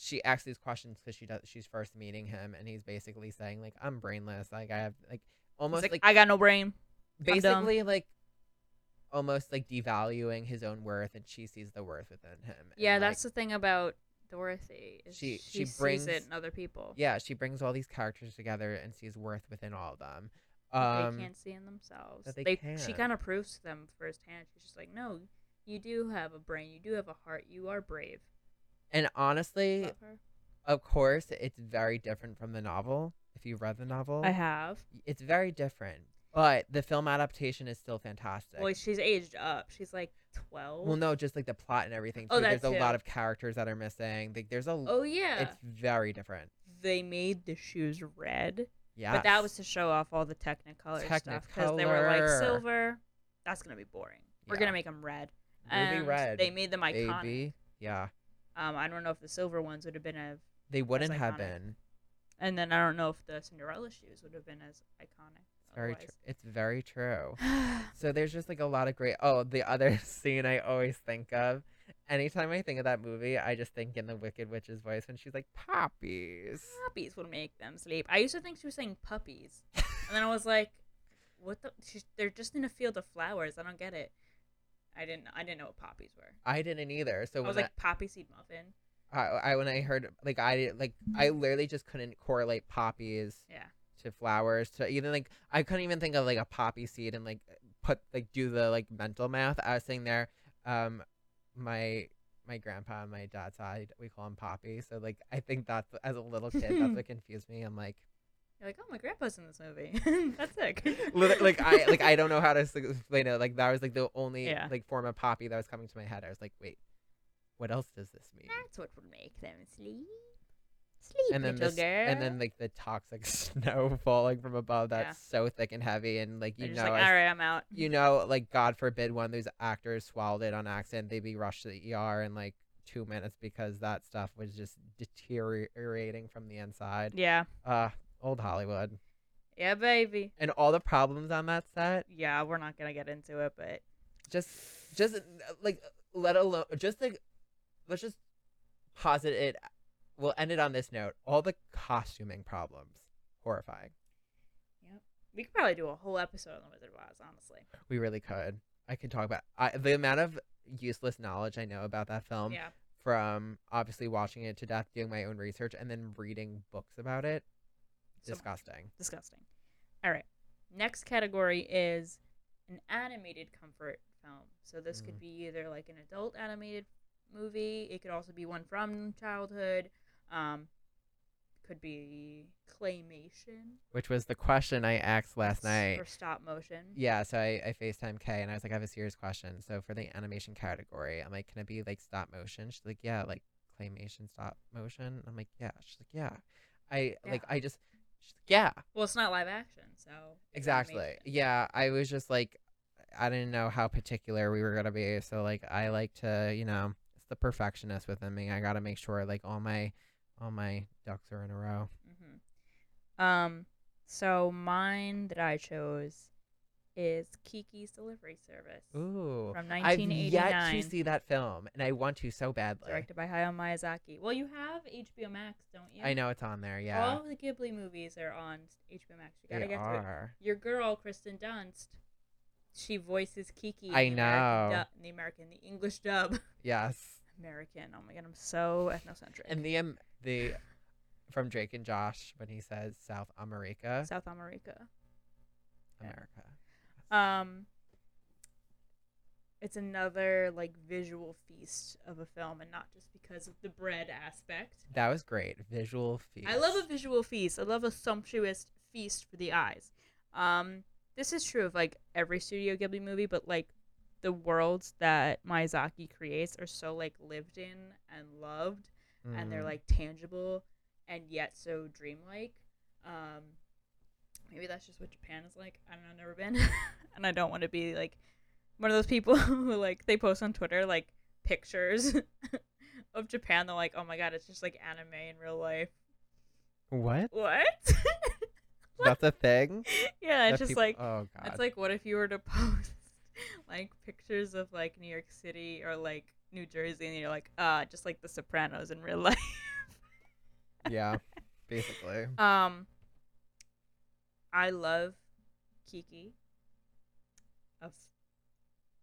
She asks these questions because she does. She's first meeting him, and he's basically saying like, "I'm brainless. Like I have like almost like, like, I got no brain. Basically like." Almost like devaluing his own worth, and she sees the worth within him. and, Yeah, like, that's the thing about Dorothy. Is She- she she sees brings- it in other people. yeah. She brings all these characters together and sees worth within all of them. Um, they can't see in themselves. that they She can't. kind of proves to them firsthand. She's just like, no, you do have a brain. You do have a heart. You are brave. and honestly, of course, it's very different from the novel. If you've read the novel, I have. it's very different. But the film adaptation is still fantastic. Well, she's aged up. She's like twelve. Well, no, just like the plot and everything. Too. Oh, that there's a lot of characters that are missing. Like, there's a. Oh yeah. It's very different. They made the shoes red, Yeah. but that was to show off all the Technicolor stuff because they were like silver. That's gonna be boring. We're gonna make them red. Ruby red. They made them iconic. baby. Yeah. Um, I don't know if the silver ones would have been a, They wouldn't have been. and then I don't know if the Cinderella shoes would have been as iconic. It's very. Tr- otherwise. it's very true. So there's just like a lot of great. Oh, the other scene I always think of. Anytime I think of that movie, I just think in the Wicked Witch's voice when she's like poppies. Poppies would make them sleep. I used to think she was saying puppies, and then I was like, "What the? She's, they're just in a field of flowers. I don't get it." I didn't. I didn't know what poppies were. I didn't either. So I was like poppy seed muffin. I, I when I heard like I like I literally just couldn't correlate poppies Yeah. To flowers to even like I couldn't even think of like a poppy seed and like put like do the like mental math. I was sitting there, um, my my grandpa on my dad's side we call him Poppy. So like I think that's as a little kid that's what confused me. I'm like You're like, oh, my grandpa's in this movie. That's sick. like I like I don't know how to explain it. Like that was like the only Yeah. like form of poppy that was coming to my head. I was like, wait, what else does this mean? That's what would make them sleep. Sleep, and then little girl. and then like the toxic snow falling from above that's so thick and heavy and like you They're know like, all right, I'm out. you know like god forbid one of those actors swallowed it on accident they'd be rushed to the er in like two minutes because that stuff was just deteriorating from the inside Yeah. uh old hollywood Yeah, baby. and all the problems on that set Yeah, we're not gonna get into it, but just just like let alone just like let's just posit it we'll end it on this note all the costuming problems horrifying we could probably do a whole episode on the Wizard of Oz, honestly. We really could. I could talk about I, the amount of useless knowledge I know about that film yeah. from obviously watching it to death, doing my own research, and then reading books about it. So much. Disgusting. Disgusting. All right. Next category is an animated comfort film. So this Mm. could be either like an adult animated movie. It could also be one from childhood. Um, could be claymation Which was the question I asked last night. or stop motion. Yeah, so I, I FaceTime Kay and I was like, I have a serious question. So for the animation category, I'm like, can it be like stop motion? She's like, yeah, like claymation stop motion. I'm like, yeah. She's like, yeah. I like I just like, yeah. Well, it's not live action, so Exactly. animation. Yeah, I was just like, I didn't know how particular we were gonna be. So like, I like to, you know, it's the perfectionist within me. I gotta make sure like all my, all my ducks are in a row. hmm Um, so mine that I chose is Kiki's Delivery Service Ooh, from 1989. I've 1989. yet to see that film, and I want to so badly. directed by Hayao Miyazaki. Well, you have HBO Max, don't you? I know it's on there. Yeah, All the Ghibli movies are on HBO Max. You gotta they get to it. are. Your girl Kirsten Dunst, she voices Kiki. In I the American know. dub, in the American, the English dub. Yes, American. Oh my god, I'm so ethnocentric. and the um, the from Drake and Josh when he says South America, South America. yeah. America. Um, it's another like visual feast of a film, and not just because of the bread aspect. That was great. Visual feast. I love a visual feast. I love a sumptuous feast for the eyes. Um, this is true of like every Studio Ghibli movie, but like the worlds that Miyazaki creates are so like lived in and loved, and they're Mm. like tangible and yet so dreamlike. Um, maybe that's just what Japan is like. I don't know, never been, and I don't want to be like one of those people who like they post on Twitter like pictures of Japan. They're like, oh my god, it's just like anime in real life. what? What? That's a thing. yeah, it's that just people- like oh god. it's like what if you were to post like pictures of like New York City or like New Jersey and you're like, ah, just like the Sopranos in real life. yeah, basically. Um, I love Kiki. Of,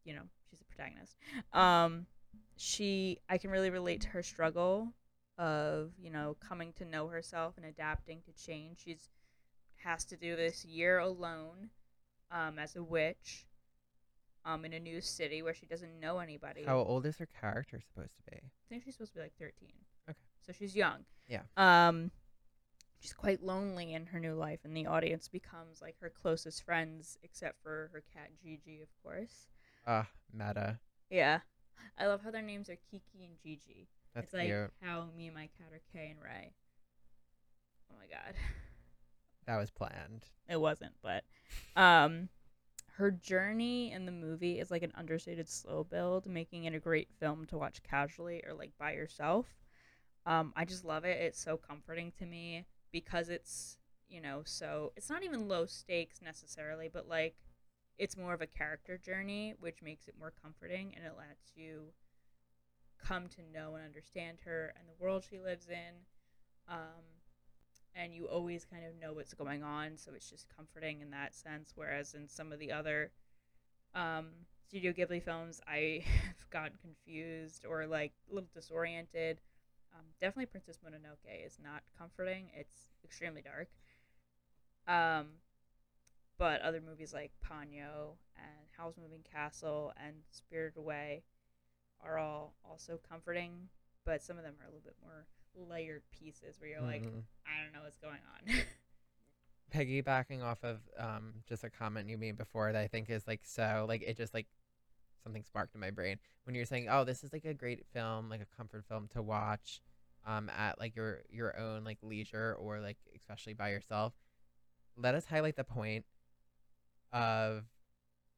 you know, she's a protagonist. Um, she, I can really relate to her struggle of you know coming to know herself and adapting to change. She's has to do this year alone, um, as a witch, um, in a new city where she doesn't know anybody. How old is her character supposed to be? I think she's supposed to be like 13. Okay. So she's young. Yeah. Um, she's quite lonely in her new life, and the audience becomes like her closest friends, except for her cat Jiji, of course. Ah, meta. Yeah. I love how their names are Kiki and Jiji. That's it's like cute. how me and my cat are Kay and Ray. Oh my god. That was planned. It wasn't, but um her journey in the movie is like an understated slow build, making it a great film to watch casually or like by yourself. Um I just love it. It's so comforting to me because it's, you know, so it's not even low stakes necessarily, but like it's more of a character journey, which makes it more comforting and it lets you come to know and understand her and the world she lives in. Um and you always kind of know what's going on so it's just comforting in that sense whereas in some of the other um, studio ghibli films i have gotten confused or like a little disoriented. Um, definitely princess mononoke is not comforting. It's extremely dark. Um, but other movies like ponyo and howl's moving castle and spirited away are all also comforting but some of them are a little bit more layered pieces where you're like Mhm. I don't know what's going on. piggybacking off of um just a comment you made before that I think is like so like it just like something sparked in my brain when you're saying oh this is like a great film like a comfort film to watch um at like your your own like leisure or like especially by yourself let us highlight the point of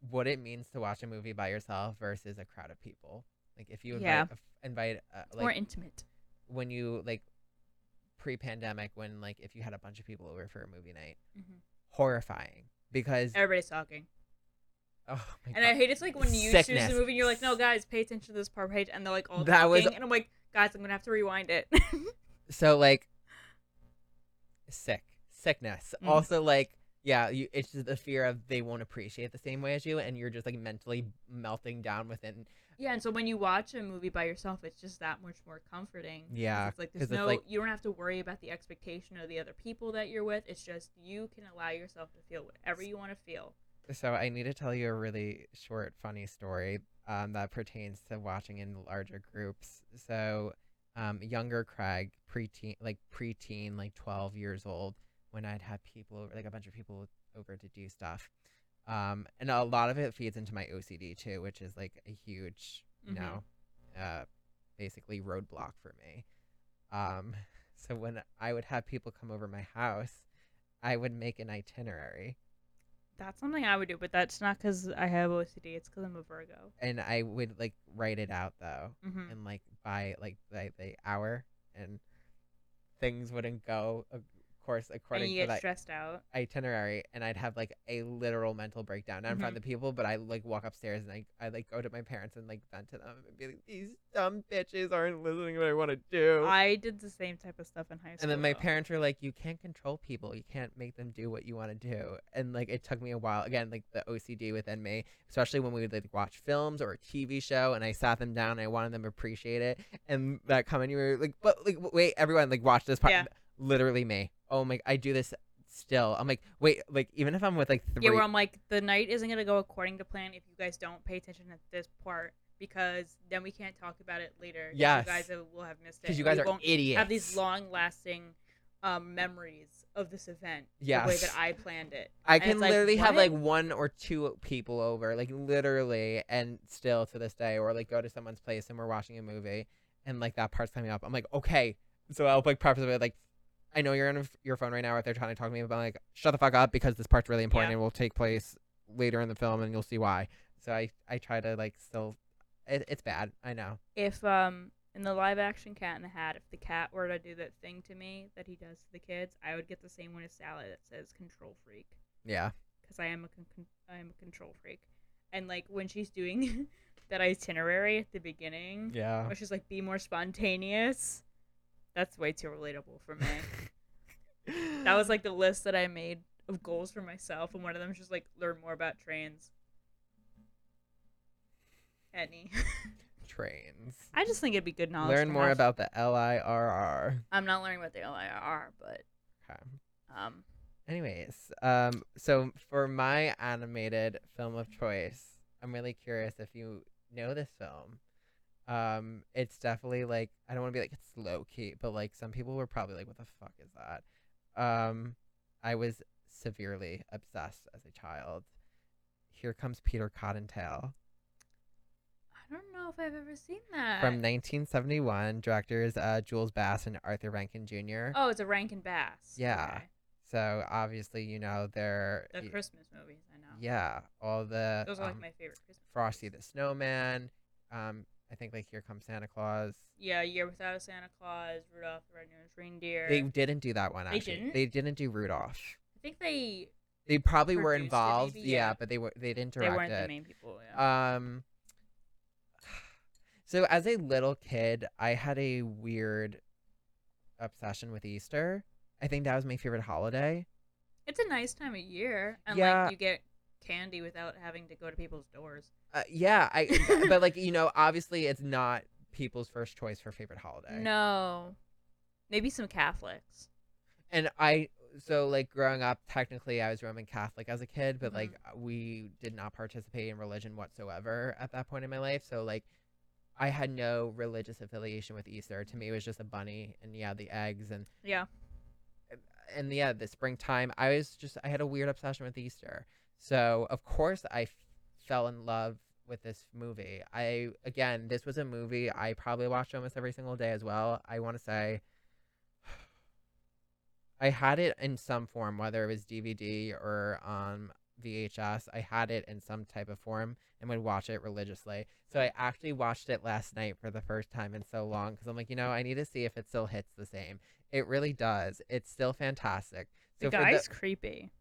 what it means to watch a movie by yourself versus a crowd of people like if you invite Yeah. a f- invite It's like more intimate. When you like pre-pandemic when like if you had a bunch of people over for a movie night Mm-hmm. horrifying because Everybody's talking, oh my and I hate it's like when you choose Sickness. the movie, and you're like, "No, guys, pay attention to this part page," and they're like all That was- talking, and I'm like, "Guys, I'm gonna have to rewind it." so like sick sickness Mm. also like yeah you it's just the fear of they won't appreciate the same way as you and you're just like mentally melting down within yeah, and so when you watch a movie by yourself, it's just that much more comforting. Yeah, it's like there's no, like- you don't have to worry about the expectation of the other people that you're with. It's just you can allow yourself to feel whatever you want to feel. so i need to tell you a really short funny story um, that pertains to watching in larger groups so um, younger craig preteen like preteen like 12 years old when i'd have people over like a bunch of people over to do stuff um, and a lot of it feeds into my ocd too which is like a huge you Mhm. know uh, basically roadblock for me um, so when i would have people come over my house i would make an itinerary That's something I would do, but that's not because I have OCD. It's because I'm a Virgo. and I would like write it out though, Mm-hmm. and like by like the, the hour, and things wouldn't go of course And according you to get that stressed out. itinerary, and I'd have like a literal mental breakdown not in front Mhm. of the people, but I like walk upstairs and I I like go to my parents and like vent to them and be like, these dumb bitches aren't listening to what I want to do. I did the same type of stuff in high school. and then my though. parents were like, "You can't control people. You can't make them do what you want to do." And like, it took me a while. Again, like the OCD within me, especially when we would like watch films or a TV show, and I sat them down and I wanted them to appreciate it. And that comment, you were like, "But like, wait, everyone, like, watch this part." Yeah. Literally me. Oh my, I do this still. I'm like, wait, like, even if I'm with like three, Yeah, where I'm like, the night isn't gonna go according to plan if you guys don't pay attention at this part because then we can't talk about it later. Yes. you guys will have missed it. because you guys we are idiots. have these long-lasting um, memories of this event Yeah, the way that I planned it. I can it's like, literally have what? like one or two people over, like literally, and still to this day, or like go to someone's place and we're watching a movie, and like that part's coming up. I'm like, okay, so I'll like preface it with like, I know you're on your phone right now if they're trying to talk to me, but I'm like, shut the fuck up because this part's really important Yeah. and will take place later in the film, and you'll see why. So I I try to like still, it, it's bad, I know. If um In the live action Cat in the Hat, if the cat were to do that thing to me that he does to the kids, I would get the same one as Sally that says "control freak" Yeah. because I am a con- con- I am a control freak. And like when she's doing that itinerary at the beginning, Yeah. where she's like, "Be more spontaneous," that's way too relatable for me. that was like the list that I made of goals for myself, and one of them was just like learn more about trains. Any. trains. I just think it'd be good knowledge. Learn more have. about the L I R R. I'm not learning about the L I R R, but Okay. um, Anyways, um, so for my animated film of choice, I'm really curious if you know this film. Um, it's definitely like I don't want to be like it's low key, but like some people were probably like, "What the fuck is that?" Um, I was severely obsessed as a child. Here comes Peter Cottontail I don't know if I've ever seen that. from 1971. Directors uh, Jules Bass and Arthur Rankin Jr. oh, it's a Rankin Bass. Yeah. Okay. So obviously, you know they're The Christmas movies, I know. yeah, all the Those are like um, my favorite Christmas. Frosty movies. the Snowman. Um, I think like Here Comes Santa Claus. Yeah, Year Without a Santa Claus, Rudolph the Red-Nosed Reindeer. They didn't do that one They actually. didn't? They didn't do Rudolph. I think they They probably were involved, maybe, yeah, yeah. but they were they didn't they weren't the it. main people. Yeah. Um, so as a little kid, I had a weird obsession with Easter. I think that was my favorite holiday. it's a nice time of year, and Yeah. like you get candy without having to go to people's doors. Uh, yeah, I but like you know, obviously it's not people's first choice for favorite holiday. No, maybe some Catholics. and I so like growing up, technically I was Roman Catholic as a kid, but Mhm. like we did not participate in religion whatsoever at that point in my life. So like I had no religious affiliation with Easter. To me, it was just a bunny and yeah, the eggs and Yeah. and yeah, the springtime. I was just I had a weird obsession with Easter. So of course I f- fell in love with this movie. I again, this was a movie I probably watched almost every single day as well. I want to say I had it in some form, whether it was DVD or um VHS. I had it in some type of form and would watch it religiously. So I actually watched it last night for the first time in so long because I'm like, you know, I need to see if it still hits the same. It really does. It's still fantastic. The So for guy's creepy.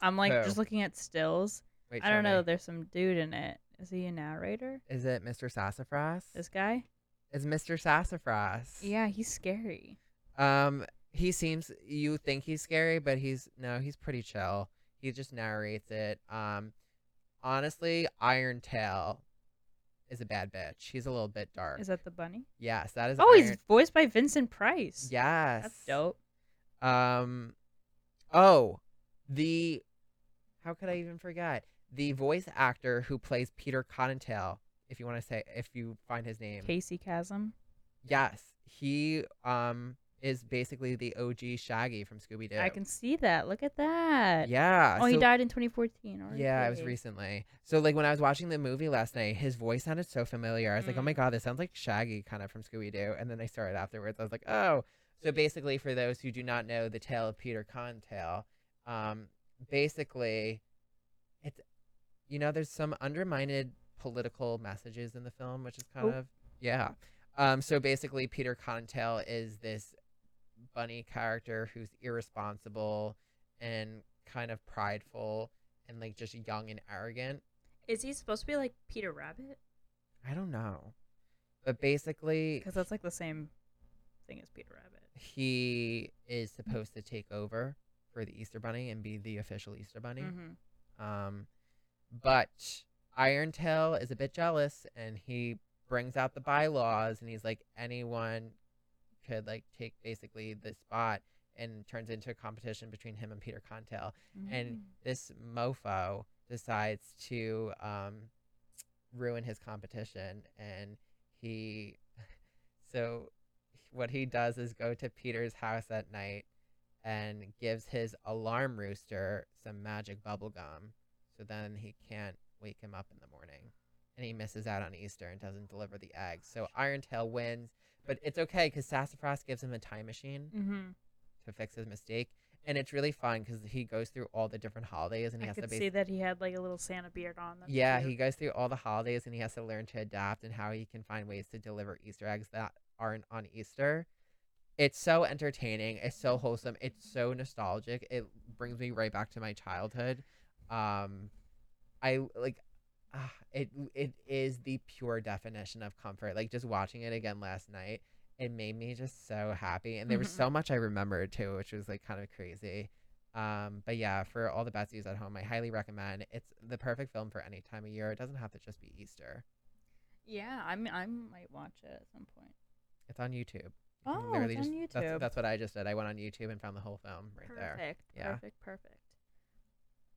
I'm like Who? just looking at stills. Wait, I don't know. me. There's some dude in it. Is he a narrator? Is it Mr. Sassafras? This guy? Is Mr. Sassafras. Yeah, he's scary. Um, he seems you think he's scary, but he's no, he's pretty chill. He just narrates it. Um, honestly, Iron Tail is a bad bitch. He's a little bit dark. Is that the bunny? yes, that is. Oh, Iron- he's voiced by Vincent Price. yes. That's dope. Um, oh, the how could I even forget the voice actor who plays Peter Cottontail? If you want to say, if you find his name, Casey Kasem. yes, he um is basically the OG Shaggy from Scooby Doo. I can see that. Look at that. Yeah. Oh, he died in 2014. Or Yeah, it was recently. So like when I was watching the movie last night, his voice sounded so familiar. I was like, "Oh my Mm. god, this sounds like Shaggy kind of from Scooby Doo." And then I started afterwards. I was like, "Oh." So basically, for those who do not know the tale of Peter Cottontail, um, basically, it's you know there's some undermined political messages in the film, which is kind Oh. of yeah. Um, so basically, Peter Cottontail is this bunny character who's irresponsible and kind of prideful and like just young and arrogant. Is he supposed to be like Peter Rabbit? I don't know. But basically, Because that's like the same thing as Peter Rabbit. he is supposed to take over for the Easter Bunny and be the official Easter Bunny. Mm-hmm. Um, but Irontail is a bit jealous and he brings out the bylaws and he's like, anyone could like take basically the spot and turns into a competition between him and Peter Cottontail. and this mofo decides to um, ruin his competition and he so what he does is go to peter's house at night and gives his alarm rooster some magic bubble gum so then he can't wake him up in the morning and he misses out on easter and doesn't deliver the eggs so irontail wins but it's okay because sassafras gives him a time machine mm-hmm. to fix his mistake. And it's really fun because he goes through all the different holidays and he I has to could bas- see that he had like a little Santa beard on. Yeah, cute. he goes through all the holidays and he has to learn to adapt and how he can find ways to deliver Easter eggs that aren't on Easter. It's so entertaining. It's so wholesome. It's so nostalgic. It brings me right back to my childhood. Um, I like. Uh, it it is the pure definition of comfort. Like just watching it again last night, it made me just so happy, and there was Mhm. so much I remembered too, which was like kind of crazy. Um, but yeah, for all the besties at home, I highly recommend. It's the perfect film for any time of year. It doesn't have to just be Easter. Yeah, I'm I might watch it at some point. It's on YouTube. Oh, it's on YouTube. That's, that's what I just did. I went on YouTube and found the whole film right there. Perfect. Yeah. Perfect. Perfect.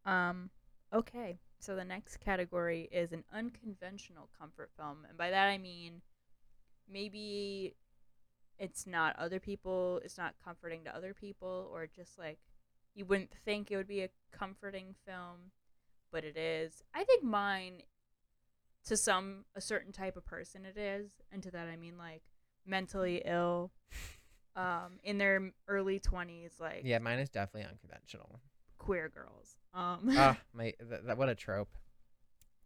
Um. Okay. So the next category is an unconventional comfort film, and by that I mean maybe it's not other people. It's not comforting to other people, or just like you wouldn't think it would be a comforting film, but it is. I think mine, to some a certain type of person, it is, and to that I mean like mentally ill, um, in their early twenties, like Yeah, mine is definitely unconventional. queer girls. Um, Ah, my th- that what a trope.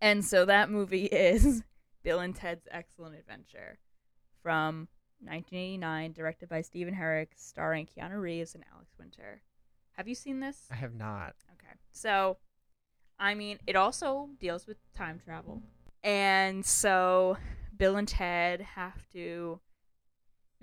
and so that movie is Bill and Ted's Excellent Adventure from 1989, directed by Stephen Herek, starring Keanu Reeves and Alex Winter. Have you seen this? I have not. Okay. So, I mean, it also deals with time travel. And so Bill and Ted have to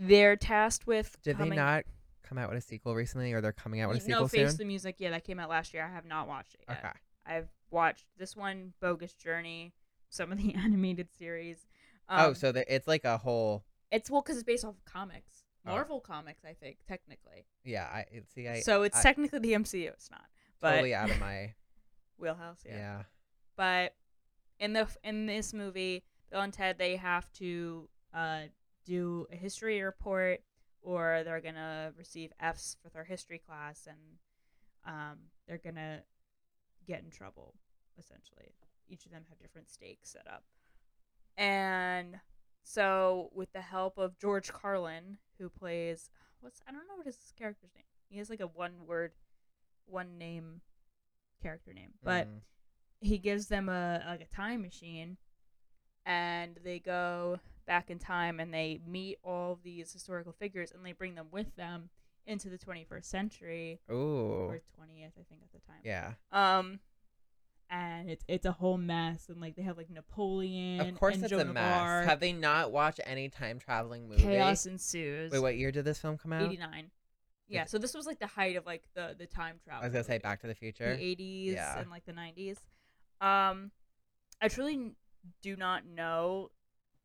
they're tasked with Did coming, they not come out with a sequel recently, or they're coming out with a sequel no face soon? the music yeah that came out last year i have not watched it yet Okay. I've watched this one, Bogus Journey, some of the animated series. oh, Um, so the, it's like a whole. it's well because it's based off of comics, Oh. Marvel comics, I think technically. Yeah, I see. I so it's I, technically the MCU. It's not, but totally out of my. wheelhouse. Yeah. yeah. But in the in this movie, Bill and Ted they have to uh, do a history report, or they're gonna receive Fs for their history class, and um, they're gonna get in trouble. Essentially, each of them have different stakes set up, and so with the help of George Carlin, who plays what's I don't know what his character's name. He has like a one word, one name character name, but Mm. he gives them a like a time machine and they go back in time and they meet all these historical figures and they bring them with them into the 21st century Ooh. or 20th I think at the time. Yeah. Um and it's it's a whole mess and like they have like Napoleon Of course, and it's Joan a mess. Arc. Have they not watched any time traveling movie? chaos ensues. Wait, what year did this film come out? 89. Yeah, so this was like the height of like the the time travel. I was gonna say. Back to the Future. the 80s Yeah. and like the 90s. Um, I truly do not know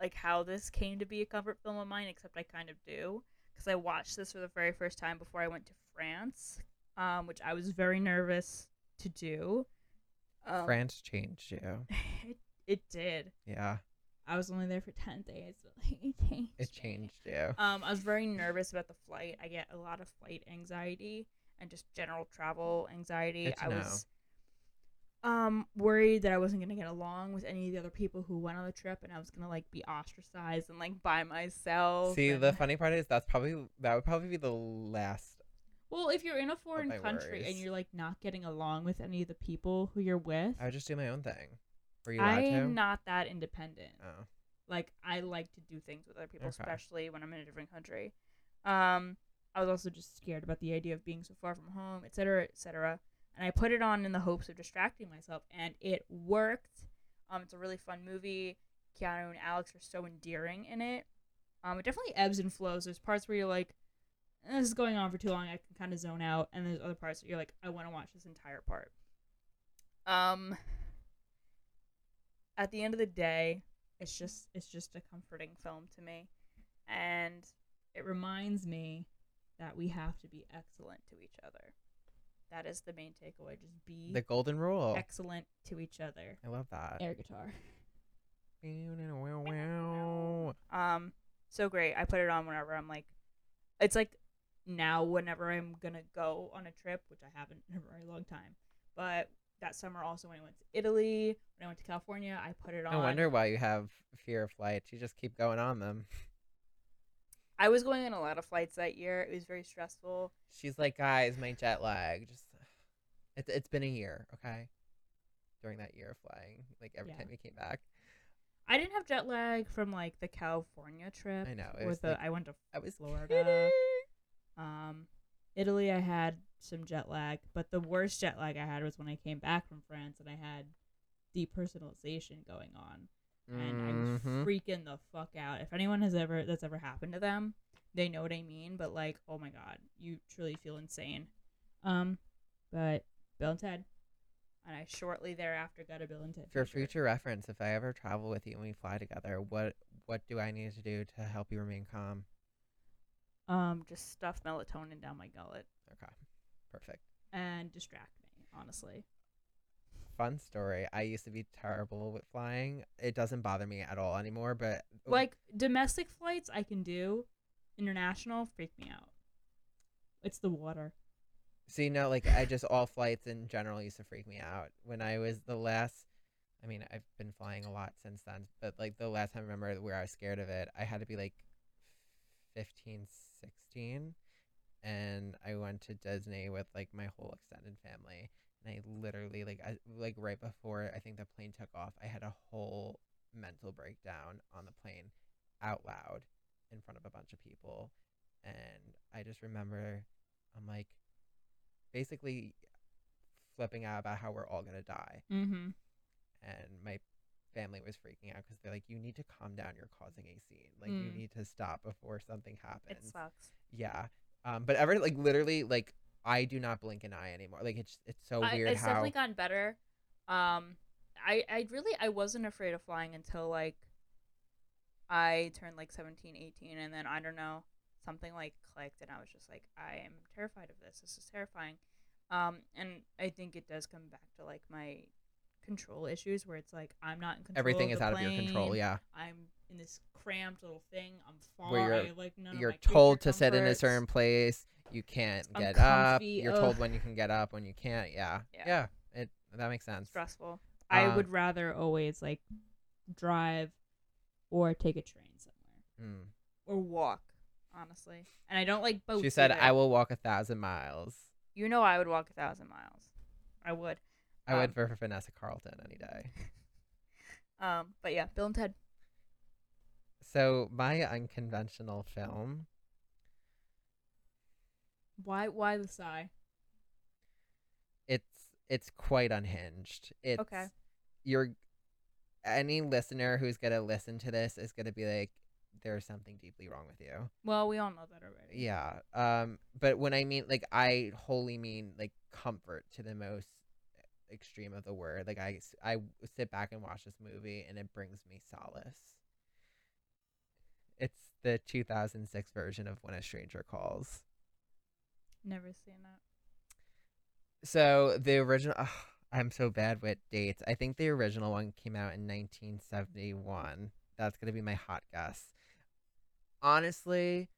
like how this came to be a comfort film of mine, except I kind of do because I watched this for the very first time before I went to France, um, which I was very nervous to do. Um, France changed you. it, it did. Yeah, I was only there for 10 days, but like, it changed. it changed you. Um, I was very nervous about the flight. I get a lot of flight anxiety and just general travel anxiety. To I know. was um worried that I wasn't gonna get along with any of the other people who went on the trip, and I was gonna like be ostracized and like by myself. See, and- the funny part is that's probably that would probably be the last. well, if you're in a foreign country and you're like not getting along with any of the people who you're with, I would just do my own thing. Were you allowed I to? not that independent. Oh, like I like to do things with other people, Okay. especially when I'm in a different country. Um, I was also just scared about the idea of being so far from home, et cetera, et cetera. And I put it on in the hopes of distracting myself, and it worked. Um, it's a really fun movie. Keanu and Alex are so endearing in it. Um, it definitely ebbs and flows. There's parts where you're like, "Eh, "This is going on for too long." I can kind of zone out, and there's other parts that you're like, "I want to watch this entire part." Um, at the end of the day, it's just it's just a comforting film to me and it reminds me that we have to be excellent to each other that is the main takeaway just be the golden rule. excellent to each other I love that. air guitar um so great i put it on whenever i'm like it's like now whenever i'm gonna go on a trip which i haven't in a very long time but that summer also when i went to italy when i went to california i put it on I wonder why you have fear of flights. You just keep going on them. i was going on a lot of flights that year it was very stressful She's like, guys, my jet lag. Just, it's it's been a year, okay. During that year of flying, like every Yeah. time you came back. I didn't have jet lag from like the California trip. I know, it was, the like- I went to I was Florida. um, Italy, I had some jet lag, but the worst jet lag I had was when I came back from France and I had depersonalization going on, and I was Mhm. freaking the fuck out. If anyone has ever that's ever happened to them, they know what I mean. But like, oh my god, you truly feel insane. Um, but Bill and Ted, and I shortly thereafter got a Bill and Ted. For future reference, if I ever travel with you and we fly together, what what do I need to do to help you remain calm? um, just stuff melatonin down my gullet Okay, perfect. and distract me. Honestly, Fun story. I used to be terrible with flying. It doesn't bother me at all anymore. But like domestic flights, I can do. International freak me out. It's the water. See, no, like I just all flights in general used to freak me out. When I was the last, I mean, I've been flying a lot since then, but like the last time I remember where I was scared of it, I had to be like 15, 16, and I went to Disney with like my whole extended family, and I literally like I like right before I think the plane took off, I had a whole mental breakdown on the plane, out loud, in front of a bunch of people, and I just remember, I'm like basically flipping out about how we're all gonna die, Mm-hmm. and my family was freaking out because they're like, "You need to calm down. You're causing a scene. Like you Mm. need to stop before something happens." It happens." sucks. Yeah. Um, but ever like literally like I do not blink an eye anymore. Like it's it's so I, weird it's how definitely gotten better. Um, I I really I wasn't afraid of flying until like I turned like 17, 18, and then I don't know something like clicked, and I was just like, I am terrified of this. This is terrifying. Um, and I think it does come back to like my control issues, where it's like I'm not in control. everything is out of your control. Yeah. I'm in this cramped little thing. I'm far. Where you're- like none of You're told to sit in a certain place. You can't get up. You're told when you can get up, when you can't. Yeah. Yeah. Yeah. It that makes sense. stressful. I Um, would rather always like drive or take a train somewhere Mm. or walk, honestly. And I don't like boats. She said, either. "I will walk a thousand miles." You know, I would walk a thousand miles. I would. I would Um, for for Vanessa Carlton any day. Um, but yeah, Bill and Ted. So my unconventional film Why? Why the sigh? it's it's quite unhinged. It's Okay. you're any listener who's gonna listen to this is gonna be like, there's something deeply wrong with you. Well, we all know that already. Yeah. Um. But when I mean like, I wholly mean like comfort to the most extreme of the word. Like I I sit back and watch this movie and it brings me solace. It's the 2006 version of When a Stranger Calls. Never seen that. So the original, ugh, I'm so bad with dates. I think the original one came out in 1971. That's gonna be my hot guess. Honestly,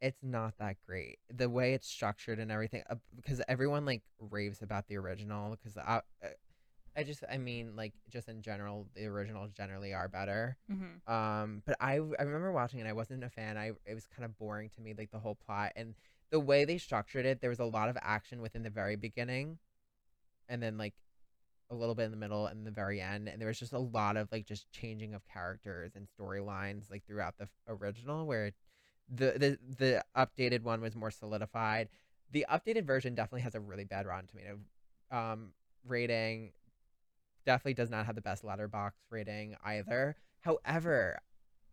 it's not that great. The way it's structured and everything, uh, because everyone like raves about the original. Because I, uh, I just, I mean, like just in general, the originals generally are better. Mm-hmm. Um, but I I remember watching it. I wasn't a fan. I it was kind of boring to me, like the whole plot and the way they structured it. There was a lot of action within the very beginning, and then like a little bit in the middle and the very end. And there was just a lot of like just changing of characters and storylines like throughout the original, where the the the updated one was more solidified. The updated version definitely has a really bad Rotten Tomato um, rating. Definitely does not have the best Letterboxd rating either. However,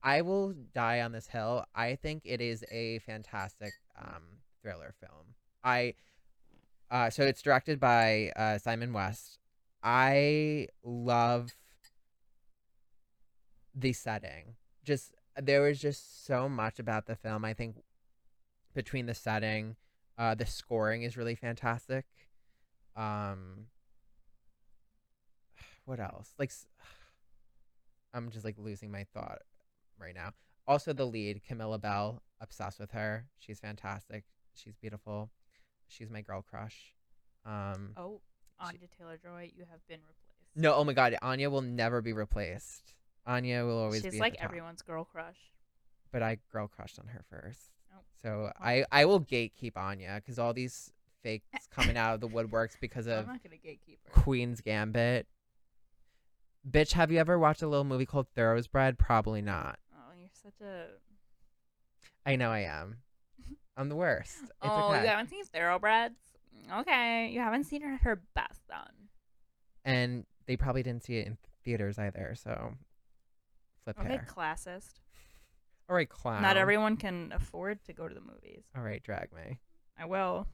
I will die on this hill. I think it is a fantastic um, thriller film. I uh, so it's directed by uh, Simon West. I love the setting. Just there was just so much about the film. I think between the setting, uh, the scoring is really fantastic. Um, what else? Like, I'm just like losing my thought right now. Also, the lead, Camilla Belle, obsessed with her. She's fantastic. She's beautiful. She's my girl crush. Um, Oh, She- Anya Taylor Joy, you have been replaced. no, oh my God, Anya will never be replaced. Anya will always she's like everyone's girl crush. But I girl crushed on her first. Oh. So I I will gatekeep Anya because all these fakes coming out of the woodworks because I'm of not gatekeep her. Queen's Gambit. Bitch, have you ever watched a little movie called Thoroughbred? Probably not. Such a. I know I am. I'm the worst. It's oh, okay. you haven't seen Thoroughbreds? Okay, you haven't seen her her best then. And they probably didn't see it in theaters either, so flip Okay, hair. classist. All right, clown. Not everyone can afford to go to the movies. All right, drag me. I will.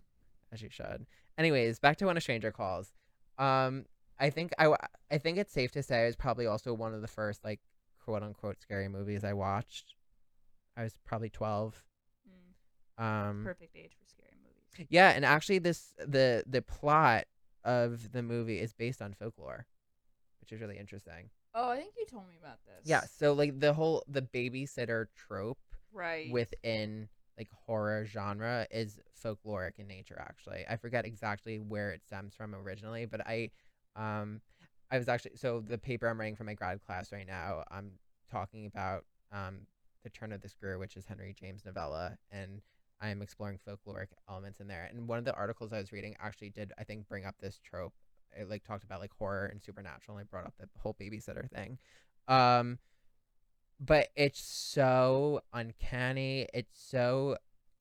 as you should. Anyways, back to when a stranger calls. Um, I think I, I think it's safe to say it was probably also one of the first like quote unquote scary movies I watched. I was probably twelve. Mm, Um, perfect age for scary movies. yeah, and actually, this the the plot of the movie is based on folklore, which is really interesting. Oh, I think you told me about this. Yeah, so like the whole the babysitter trope Right. within like horror genre is folkloric in nature actually i forget exactly where it stems from originally but i um i was actually so the paper i'm writing for my grad class right now i'm talking about um the turn of the screw which is henry james novella and i'm exploring folkloric elements in there and one of the articles i was reading actually did i think bring up this trope it like talked about like horror and supernatural and I brought up the whole babysitter thing um but it's so uncanny. It's so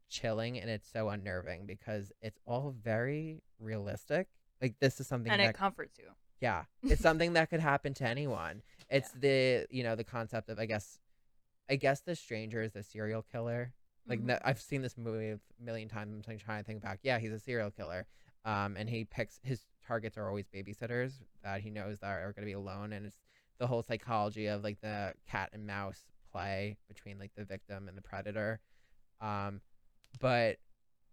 chilling and it's so unnerving because it's all very realistic. Like this is something and that it comforts you. Yeah, it's something that could happen to anyone. It's the you know the concept of I guess I guess the stranger is a serial killer. Like Mhm. that, I've seen this movie a million times. I'm trying to think back. Yeah, he's a serial killer. Um, and he picks his targets are always babysitters that he knows that are going to be alone, and it's the whole psychology of like the cat and mouse play between like the victim and the predator. Um, but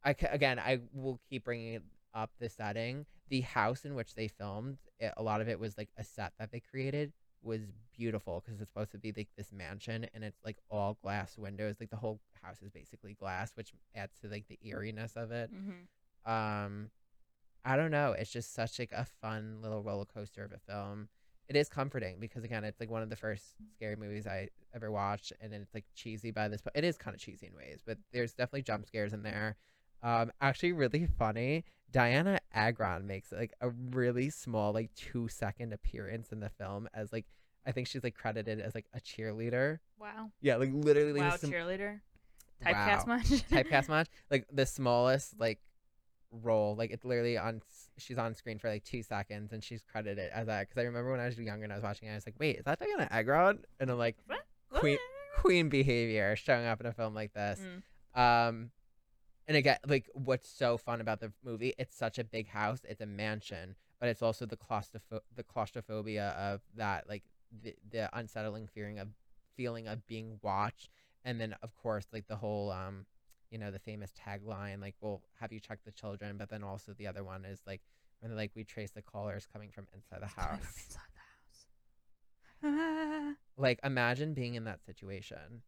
I again I will keep bringing up the setting. The house in which they filmed, it, a lot of it was like a set that they created was beautiful because it's supposed to be like this mansion and it's like all glass windows. Like the whole house is basically glass, which adds to like the eeriness of it. Mm-hmm. Um, I don't know. It's just such like a fun little roller coaster of a film. It is comforting because again, it's like one of the first scary movies I ever watched, and then it's like cheesy by this, but it is kind of cheesy in ways. But there's definitely jump scares in there. Um, actually, really funny. Dianna Agron makes like a really small, like two second appearance in the film as like I think she's like credited as like a cheerleader. Wow. Yeah, like literally Wow, the sm- cheerleader. Typecast Wow. much? typecast much like the smallest like role like it's literally on she's on screen for like two seconds and she's credited as that because i remember when i was younger and i was watching it i was like wait is that dianna agron and i'm like What? queen queen behavior showing up in a film like this Mm. um and again like what's so fun about the movie it's such a big house it's a mansion but it's also the claustropho- the claustrophobia of that like the, the unsettling feeling of feeling of being watched. And then of course like the whole um you know the famous tagline like we'll have you check the children? But then also the other one is like when like we trace the callers coming from inside the house. inside the house. like imagine being in that situation.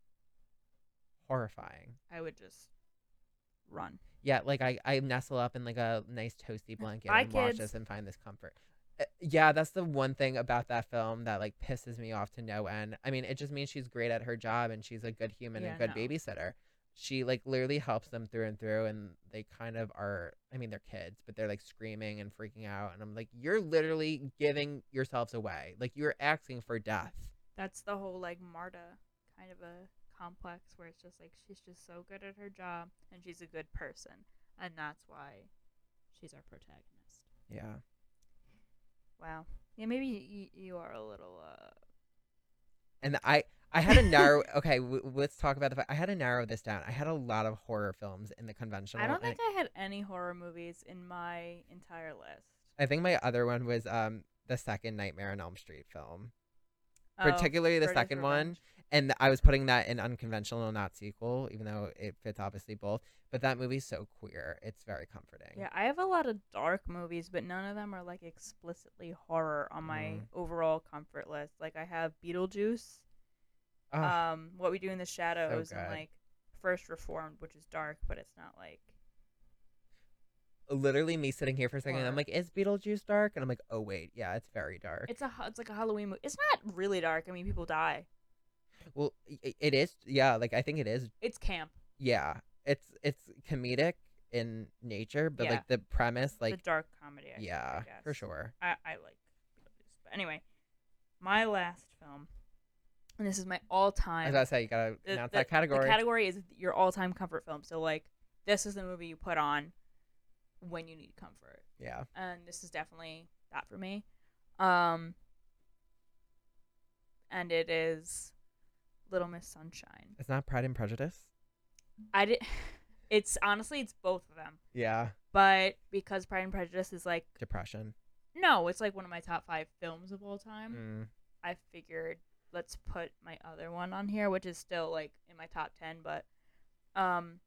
Horrifying. I would just run. Yeah, like I, I nestle up in like a nice toasty blanket Bye, and watch kids. this and find this comfort. Uh, yeah, that's the one thing about that film that like pisses me off to no end. I mean, it just means she's great at her job and she's a good human Yeah, and good no. babysitter. She like literally helps them through and through and they kind of are I mean, they're kids, but they're like screaming and freaking out and I'm like, You're literally giving yourselves away. Like you're asking for death. That's the whole like Marta kind of a complex where it's just like she's just so good at her job and she's a good person, and that's why she's our protagonist. Yeah. Wow. Yeah, maybe you, you are a little. uh and I I had to narrow. okay, w- let's talk about the. fact I had to narrow this down. I had a lot of horror films in the conventional. I don't think I had any horror movies in my entire list. I think my other one was um the second Nightmare on Elm Street film, Oh, particularly the Freddy's second one. And I was putting that in unconventional, not sequel, even though it fits obviously both. But that movie's so queer; it's very comforting. Yeah, I have a lot of dark movies, but none of them are like explicitly horror on my Mm. overall comfort list. Like I have Beetlejuice, um, What We Do in the Shadows, and like First Reformed, which is dark, but it's not like literally, me sitting here for a second, I'm like, "Is Beetlejuice dark?" And I'm like, "Oh wait, yeah, it's very dark." it's a it's like a Halloween movie. It's not really dark. I mean, people die. Well, it is. Yeah, like I think it is It's camp. yeah it's it's comedic in nature but Yeah. like the premise Like the dark comedy. I, yeah I for sure I, I like Beetlejuice, but anyway, my last film, and this is my I all-time. was about to say you gotta the- announce the- that category. The category is your all-time comfort film. So like, this is the movie you put on when you need comfort, yeah. and this is definitely that for me. Um, and it is Little Miss Sunshine. It's not Pride and Prejudice. I did. It's honestly, it's both of them, Yeah. but because Pride and Prejudice is like Depression. no, it's like one of my top five films of all time. Mm. I figured let's put my other one on here, which is still like in my top ten. But um,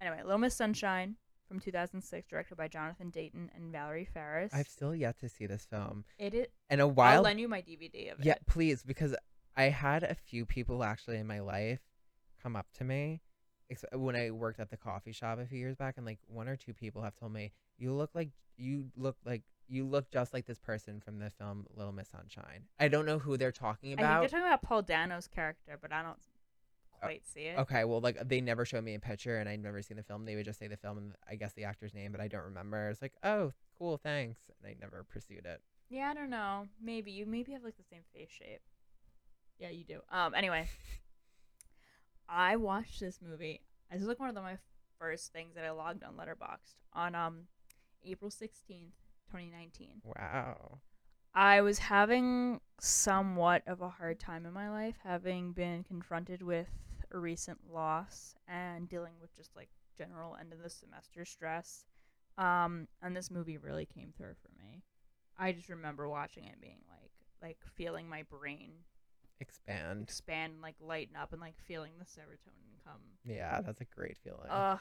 anyway, Little Miss Sunshine from 2006, directed by Jonathan Dayton and Valerie Faris. I've still yet to see this film. it is. And a while. I'll lend you my DVD of Yeah, it. Yeah, please, because I had a few people actually in my life come up to me ex- when I worked at the coffee shop a few years back, and like one or two people have told me, "You look like you look like you look just like this person from the film Little Miss Sunshine." I don't know who they're talking I think about. they're talking about Paul Dano's character, but I don't uh, quite see it. Okay, well, like they never showed me a picture, and I'd never seen the film. They would just say the film and I guess the actor's name, but I don't remember. It's like, oh, cool, thanks, and I never pursued it. Yeah, I don't know. Maybe you maybe have like the same face shape. Yeah, you do. Um. Anyway, I watched this movie. This is like one of the, my first things that I logged on Letterboxd on um April sixteenth, twenty nineteen. Wow. I was having somewhat of a hard time in my life, having been confronted with a recent loss and dealing with just like general end of the semester stress. Um, and this movie really came through for me. I just remember watching it being like, like feeling my brain Expand. expand, and, like lighten up, and like feeling the serotonin come Yeah, that's a great feeling. uh,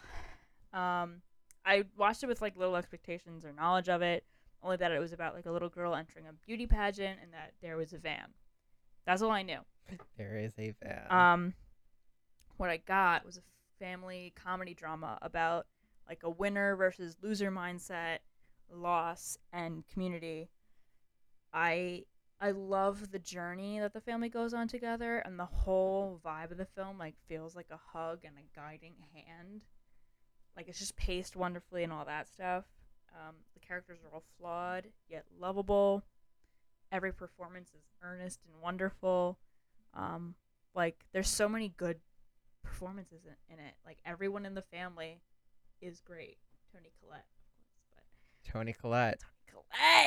um, I watched it with like little expectations or knowledge of it. Only that it was about like a little girl entering a beauty pageant and that there was a van. That's all I knew. there is a van. Um, what I got was a family comedy drama about like a winner versus loser mindset, loss, and community. I I love the journey that the family goes on together, and the whole vibe of the film like feels like a hug and a guiding hand. Like it's just paced wonderfully and all that stuff. Um, the characters are all flawed yet lovable. Every performance is earnest and wonderful. Um, like there's so many good performances in, in it. Like everyone in the family is great. Toni Collette, of course, but Toni Collette.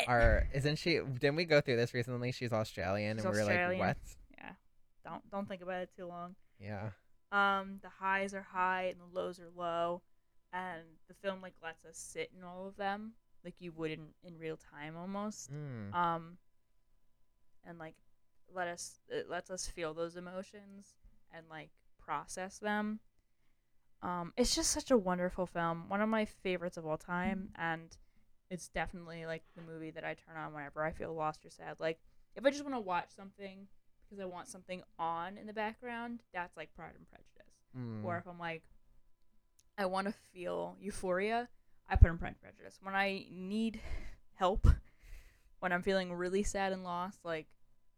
Are isn't she? Didn't we go through this recently? She's Australian, She's and we were Australian. like, what? yeah, don't don't think about it too long. Yeah. Um, the highs are high and the lows are low, and the film like lets us sit in all of them, like you would in in real time almost. Mm. Um, and like let us it lets us feel those emotions and like process them. Um, it's just such a wonderful film, one of my favorites of all time, and it's definitely like the movie that I turn on whenever I feel lost or sad. Like if I just want to watch something because I want something on in the background, that's like Pride and Prejudice. Mm. Or if I'm like, I want to feel euphoria, I put in Pride and Prejudice. When I need help, when I'm feeling really sad and lost, like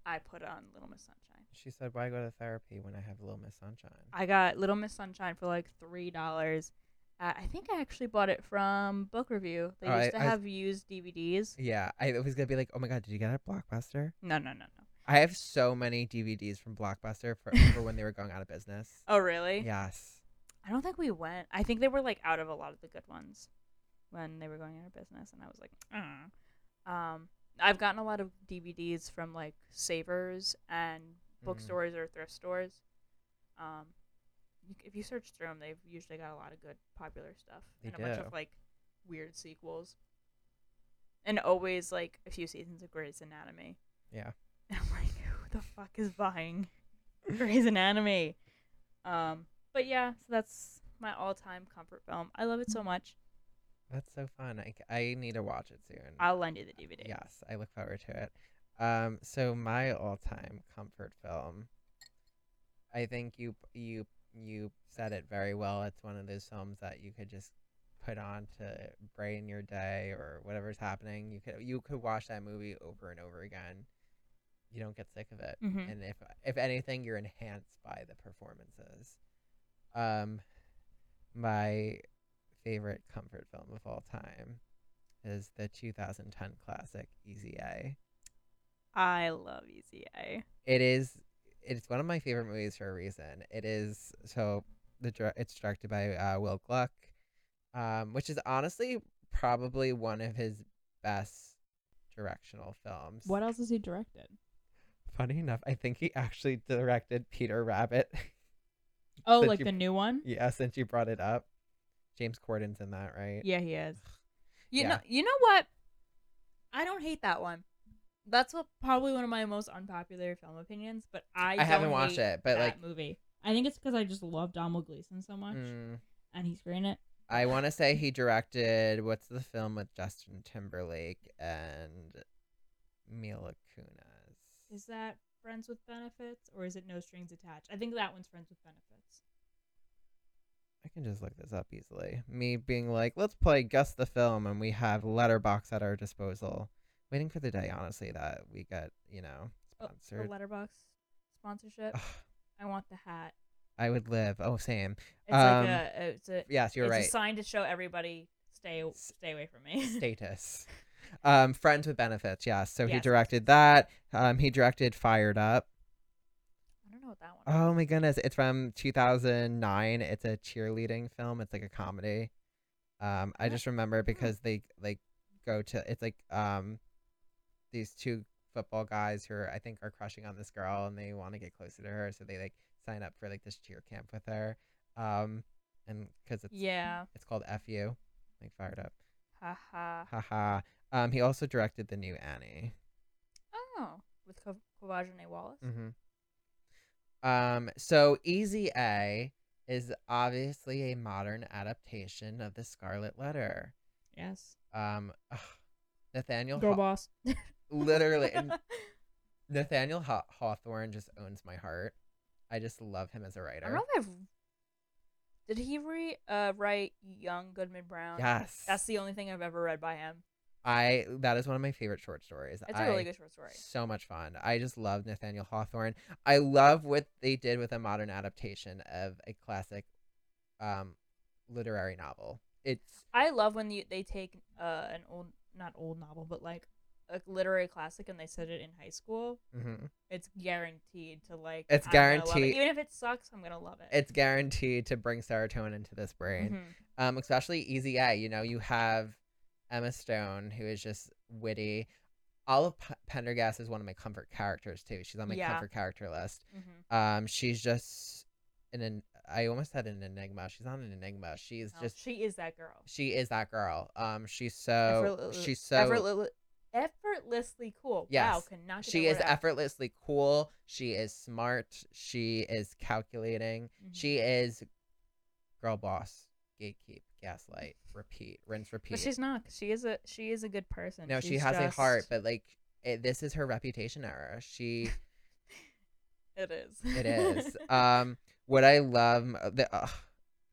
I put on Little Miss Sunshine. She said, "Why go to therapy when I have Little Miss Sunshine?" I got Little Miss Sunshine for like three dollars. Uh, I think I actually bought it from Book Review. They Oh, used I- to I- have used DVDs. yeah, I was gonna be like, "Oh my god, did you get it at Blockbuster?" No, no, no, no. I have so many DVDs from Blockbuster for, for when they were going out of business. Oh, really? Yes. I don't think we went. I think they were like out of a lot of the good ones when they were going out of business, and I was like, uh. um, I've gotten a lot of DVDs from like Savers and Mm. bookstores or thrift stores. Um, if you search through them, they've usually got a lot of good popular stuff They and a bunch of like weird sequels, and always like a few seasons of Grey's Anatomy. Yeah. And I'm like, who the fuck is buying Grey's Anatomy? Um, but yeah, so that's my all-time comfort film. I love it so much. That's so fun. I, I need to watch it soon. I'll lend you the DVD. Yes, I look forward to it. Um, so my all-time comfort film. I think you you you said it very well. It's one of those films that you could just put on to brighten your day or whatever's happening. You could you could watch that movie over and over again. You don't get sick of it, Mhm. and if if anything, you're enhanced by the performances. Um, my favorite comfort film of all time is the 2010 classic Easy A. I love Easy A. It is. It's one of my favorite movies for a reason. It is so the it's directed by uh, Will Gluck, um, which is honestly probably one of his best directional films. What else has he directed? Funny enough, I think he actually directed Peter Rabbit. Oh, like you- the new one? yeah, since you brought it up, James Corden's in that, right? Yeah, he is. You Yeah. know, you know what? I don't hate that one. That's what, probably one of my most unpopular film opinions, but I I haven't watched it, but that like, movie. I think it's because I just love Domhnall Gleeson so much, mm, and he's great in it. I want to say he directed what's the film with Justin Timberlake and Mila Kunis. Is that Friends with Benefits or is it No Strings Attached? I think that one's Friends with Benefits. I can just look this up easily. Me being like, let's play guess the film, and we have Letterboxd at our disposal, waiting for the day, honestly, that we get, you know, Oh, sponsored. the Letterboxd sponsorship. I want the hat. I would live. Oh, same. It's Um, like a, it's a, Yes, you're it's right. a sign to show everybody stay stay away from me. Status. Um, Friends with Benefits. Yes. So he directed that. Um, he directed Fired Up. I don't know what that one. Oh my goodness, it's from 2009. It's a cheerleading film. It's like a comedy. Um, I Oh. just remember because they like go to it's like um these two football guys who are, I think are crushing on this girl and they want to get closer to her, so they like sign up for like this cheer camp with her. Um, and because it's Yeah. it's called FU, like fired up. Ha ha. Ha ha. Um, he also directed the new Annie. Oh, with Ko- Quvenzhané Wallis. Mm-hmm. Um, so Easy A is obviously a modern adaptation of the Scarlet Letter. Yes. Um, ugh, Nathaniel, Girl Haw- boss. literally, and Nathaniel Haw- Hawthorne just owns my heart. I just love him as a I don't writer. know if I've. Did he re uh write Young Goodman Brown? Yes, That's the only thing I've ever read by him. I that is one of my favorite short stories. It's a really good short story. So much fun. I just love Nathaniel Hawthorne. I love what they did with a modern adaptation of a classic um literary novel. It's I love when you, they take uh an old not old novel but like a literary classic and they said it in high school. mhm. It's guaranteed to like. It's I'm love it. guaranteed- even if it sucks. I'm gonna love it. it's guaranteed to bring serotonin to this brain. Mhm. Um especially Easy A, you know, you have Emma Stone who is just witty. Olive P- Penderghast is one of my comfort characters too. She's on my Yeah. comfort character list. Mhm. Um she's just an, an I almost said an enigma. She's not an enigma. She's No, just she is that girl. she is that girl. Um, she's so Effortless- she's so effortless- effortlessly cool. Wow, Yes. could not she is out. effortlessly cool. She is smart. She is calculating. Mhm. She is girl boss, gatekeep, gaslight, repeat, rinse, repeat. But she's not. she is a she is a good person. no, she She's has a heart, but like it, this is her reputation era. She it is. it is. um, what I love the. Uh,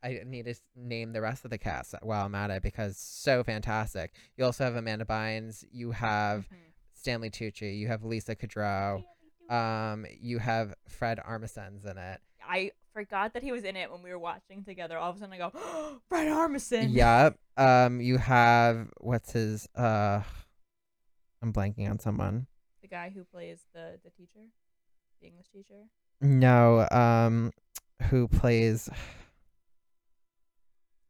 I need to name the rest of the cast while I'm at it because so fantastic. You also have Amanda Bynes. You have Mhm. Stanley Tucci. You have Lisa Kudrow. Um, you have Fred Armisen's in it. I forgot that he was in it when we were watching together. All of a sudden, I go, Fred Armisen. Yep. Um, you have what's his uh, I'm blanking on someone. the guy who plays the the teacher, the English teacher. No, um, who plays?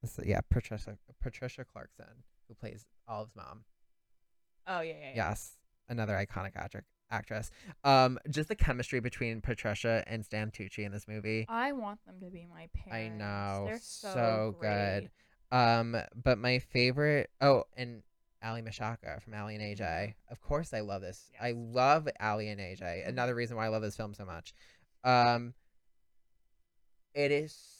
This is- yeah, Patricia Patricia Clarkson, who plays Olive's mom. Oh yeah, yeah, yeah. Yes, another iconic actor actress. Um, just the chemistry between Patricia and Stan Tucci in this movie. I want them to be my parents. I know, They're so, so good. Um, but my favorite oh, and Aly Michalka from Aly and AJ. Mhm. Of course I love this. I love Aly and AJ. Mhm. Another reason why I love this film so much. Um it is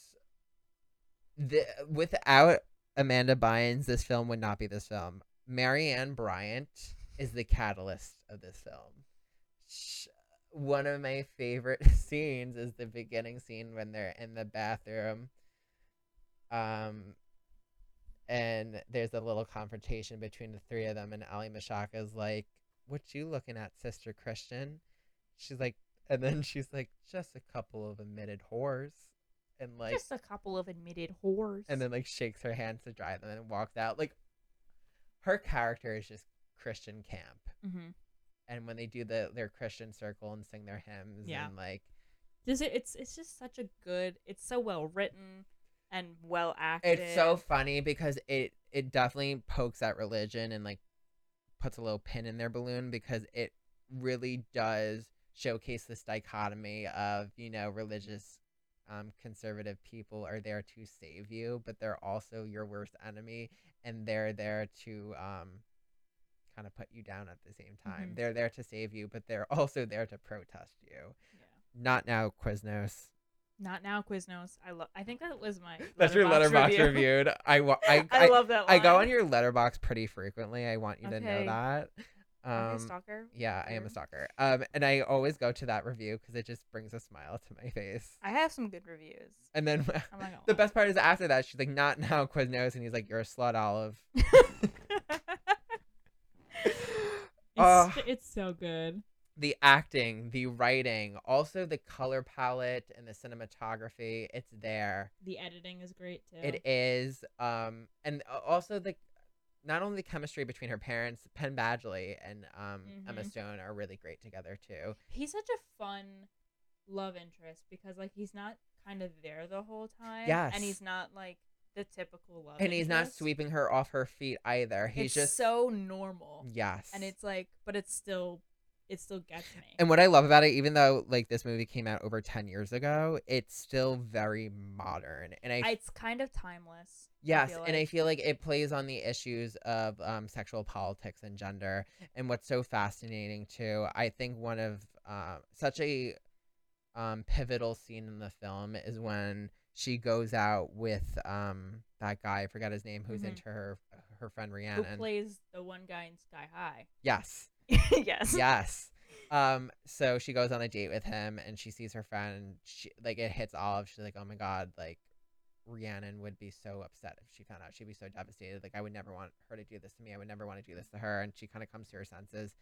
the without Amanda Bynes, this film would not be this film. Marianne Bryant is the catalyst of this film. One of my favorite scenes is the beginning scene when they're in the bathroom um and there's a little confrontation between the three of them and Aly Michalka is like, What you looking at, sister Christian? She's like and then she's like, Just a couple of admitted whores and like Just a couple of admitted whores. and then like shakes her hands to dry them and walks out. Like her character is just Christian camp. hmm and when they do the their Christian circle and sing their hymns Yeah. and like Just it, it's it's just such a good. It's so well written and well acted. it's so funny because it it definitely pokes at religion and like puts a little pin in their balloon because it really does showcase this dichotomy of you know religious um, conservative people are there to save you but they're also your worst enemy and they're there to um, kind of put you down at the same time Mhm. they're there to save you but they're also there to protest you Yeah. not now quiznos Not now, Quiznos. I love. I think that was my. that's your letterboxd review. reviewed I, wa- I, I, love that. I go on your letterboxd pretty frequently. I want you to know that. Um, stalker. yeah, I am a stalker. Um, and I always go to that review because it just brings a smile to my face. I have some good reviews. And then the best part is after that, she's like, "Not now, Quiznos," and he's like, "You're a slut, Olive." It's, it's so good. the acting, the writing, also the color palette and the cinematography, it's there. The editing is great too. It is. Um, and also the not only the chemistry between her parents, Penn Badgley and um Emma Mhm. Stone are really great together too. he's such a fun love interest because like he's not kind of there the whole time. Yes. And he's not like the typical love. and he's not sweeping her off her feet either. He's it's just so normal. yes. And it's like, but it's still, it still gets me. and what I love about it, even though like this movie came out over ten years ago, it's still very modern. And I, it's kind of timeless. I yes, and I feel like it plays on the issues of um, sexual politics and gender. And what's so fascinating too, I think one of uh, such a um, pivotal scene in the film is when she goes out with um, that guy. I forgot his name. Who's Mhm. into her her friend Who Rhiannon. plays the one guy in Sky High? yes. yes. yes. Um, so she goes on a date with him and she sees her friend and she like it hits Olive. She's like, Oh my god, like Rhiannon would be so upset if she found out. She'd be so devastated. Like I would never want her to do this to me. I would never want to do this to her. And she kind of comes to her senses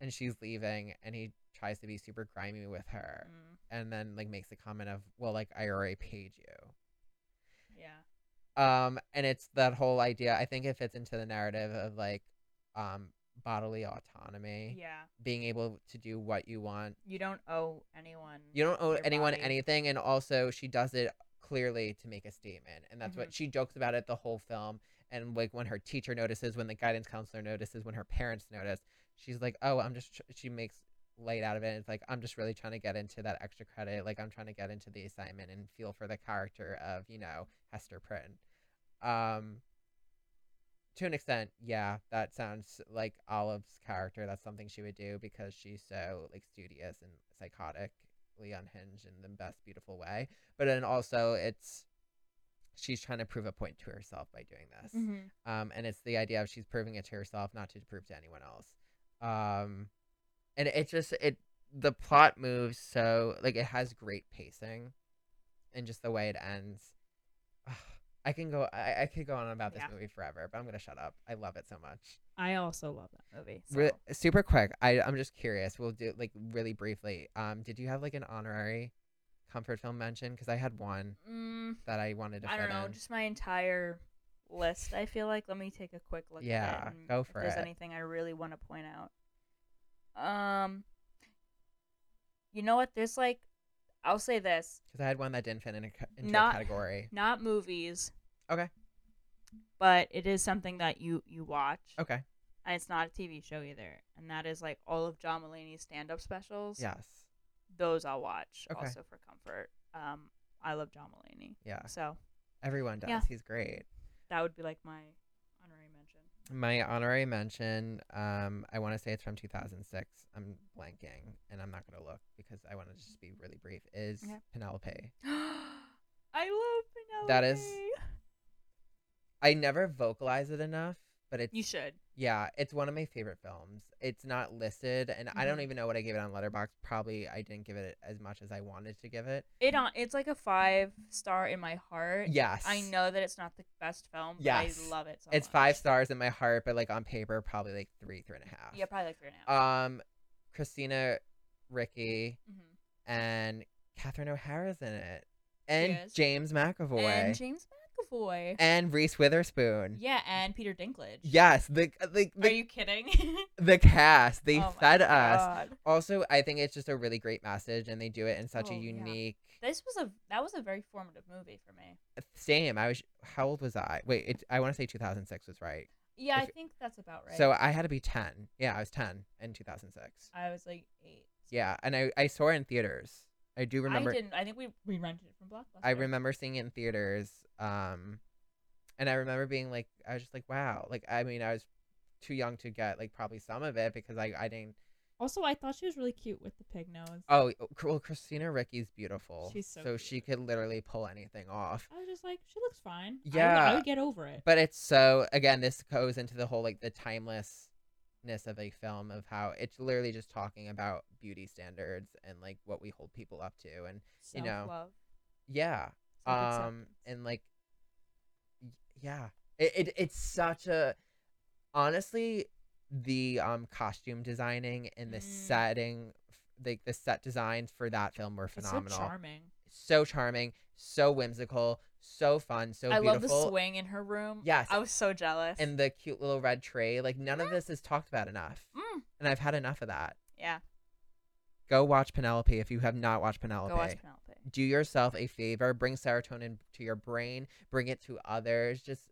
and she's leaving and he tries to be super grimy with her Mm, and then like makes the comment of, Well, like I already paid you. yeah. Um, and it's that whole idea. I think it fits into the narrative of like um bodily autonomy. Yeah. Being able to do what you want You don't owe anyone. You don't owe anyone body. anything, and also she does it clearly to make a statement, and that's Mm-hmm. what she jokes about it the whole film. And like when her teacher notices, when the guidance counselor notices, when her parents notice, she's like, "Oh, I'm just." She makes light out of it. And it's like I'm just really trying to get into that extra credit. Like I'm trying to get into the assignment and feel for the character of you know Hester Prynne. Um, to an extent, yeah, that sounds like Olive's character. That's something she would do because she's so like studious and psychotically unhinged in the best beautiful way. But then also, it's she's trying to prove a point to herself by doing this. Mhm. Um, and it's the idea of she's proving it to herself, not to prove to anyone else. Um, and it just it the plot moves so like it has great pacing, and just the way it ends. Ugh, I can go. I, I could go on about this Yeah. movie forever, but I'm gonna shut up. I love it so much. I also love that movie. So, Re- super quick. I I'm just curious. We'll do like really briefly. Um, did you have like an honorary comfort film mention? Because I had one mm, that I wanted to. Find. I don't know. in. Just my entire list. I feel like. Let me take a quick look. Yeah, at it go if for There's it. anything I really want to point out. Um. You know what? There's like, I'll say this: Because I had one that didn't fit in a, into Not- a category. not movies. Okay. But it is something that you you watch. Okay. And it's not a TV show either, and that is like all of John Mulaney's stand-up specials. Yes. Those I'll watch Okay. also for comfort. Um, I love John Mulaney, Yeah. so Everyone does. Yeah. He's great. that would be like my. My honorary mention, um, I want to say it's from 2006. I'm blanking, and I'm not gonna look because I want to just be really brief. Is Okay. Penelope? I love Penelope. That is- I never vocalize it enough, but it's You should. Yeah, it's one of my favorite films. It's not listed, and I don't Mhm. even know what I gave it on Letterboxd. Probably I didn't give it as much as I wanted to give it. It on. It's like a five star in my heart. Yes, I know that it's not the best film. But Yes. I love it so it's much. five stars in my heart, but like on paper, probably like three, three and a half. Yeah, probably like three and a half. Um, Christina, Ricci, Mhm. and Catherine O'Hara's in it, and is. James McAvoy. And James McAvoy. And Reese Witherspoon. Yeah, and Peter Dinklage. Yes, the uh, the Are you kidding? the cast they Oh fed us. Also, I think it's just a really great message, and they do it in such a Oh, yeah. unique. This was a that was a very formative movie for me. Uh, same. I was. How old was I? Wait, it, I want to say 2006 was right. Yeah, I think that's about right. So I had to be 10. Yeah, I was 10 in 2006. I was like eight. Yeah, and I I saw it in theaters. I do remember. I didn't. I think we we rented it from Blockbuster. I remember seeing it in theaters. Um, and I remember being like, I was just like, wow. Like, I mean, I was too young to get like probably some of it because I I didn't. Also, I thought she was really cute with the pig nose. Oh, well, Christina Ricci's beautiful. She's so so cute. she could literally pull anything off. I was just like, she looks fine. I would- I would, get over it. But it's so again, this goes into the whole like the timelessness of a film of how it's literally just talking about beauty standards and like what we hold people up to and you know, Self-love. yeah um and like yeah it, it it's such a honestly the um costume designing and the Mm. setting like the set designs for that film were It's so phenomenal charming. so charming so whimsical so fun so beautiful. I love the swing in her room. Yes. I was so jealous. and the cute little red tray like none of this is talked about enough Mm. and i've had enough of that yeah, go watch penelope if you have not watched penelope go watch Penelope. Do yourself a favor bring serotonin to your brain bring it to others just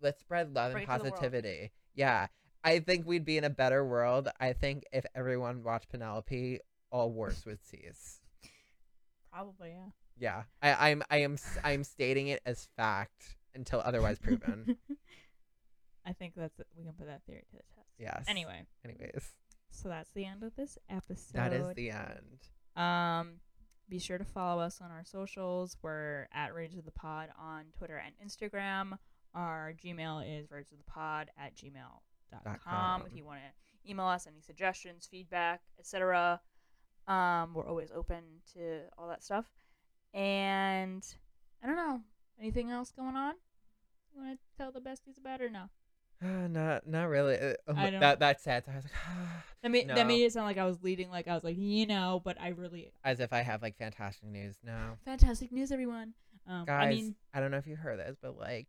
let's spread love Bring and it to the world. positivity yeah i think we'd be in a better world i think if everyone watched penelope all wars would cease Probably, yeah. yeah I, i'm i am I'm stating it as fact until otherwise proven I think that's it. we can put that theory to the test. yes Anyway, anyways so that's the end of this episode. that is the end Um, be sure to follow us on our socials. We're at Rage of the Pod on Twitter and Instagram. Our Gmail is rage of the pod at gmail.com. Com. If you want to email us any suggestions, feedback, etc., um, we're always open to all that stuff. And I don't know, anything else going on? You want to tell the besties about or no? Uh, not not really. Uh, I don't- that that's sad. I was like, That made No. that made it sound like I was leading, like I was like, you know, but I really, as if I have like fantastic news. No, Fantastic news, everyone. um, guys, I mean, I don't know if you heard this, but like,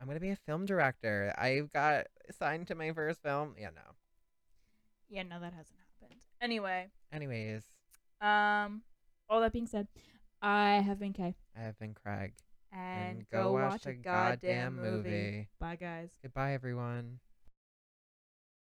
I'm gonna be a film director. I've got signed to my first film. Yeah, no. Yeah, no, that hasn't happened. Anyway, Anyways, um, all that being said, I have been Kay. I have been Craig, and, go, watch, a goddamn movie. Bye, guys. Goodbye, everyone.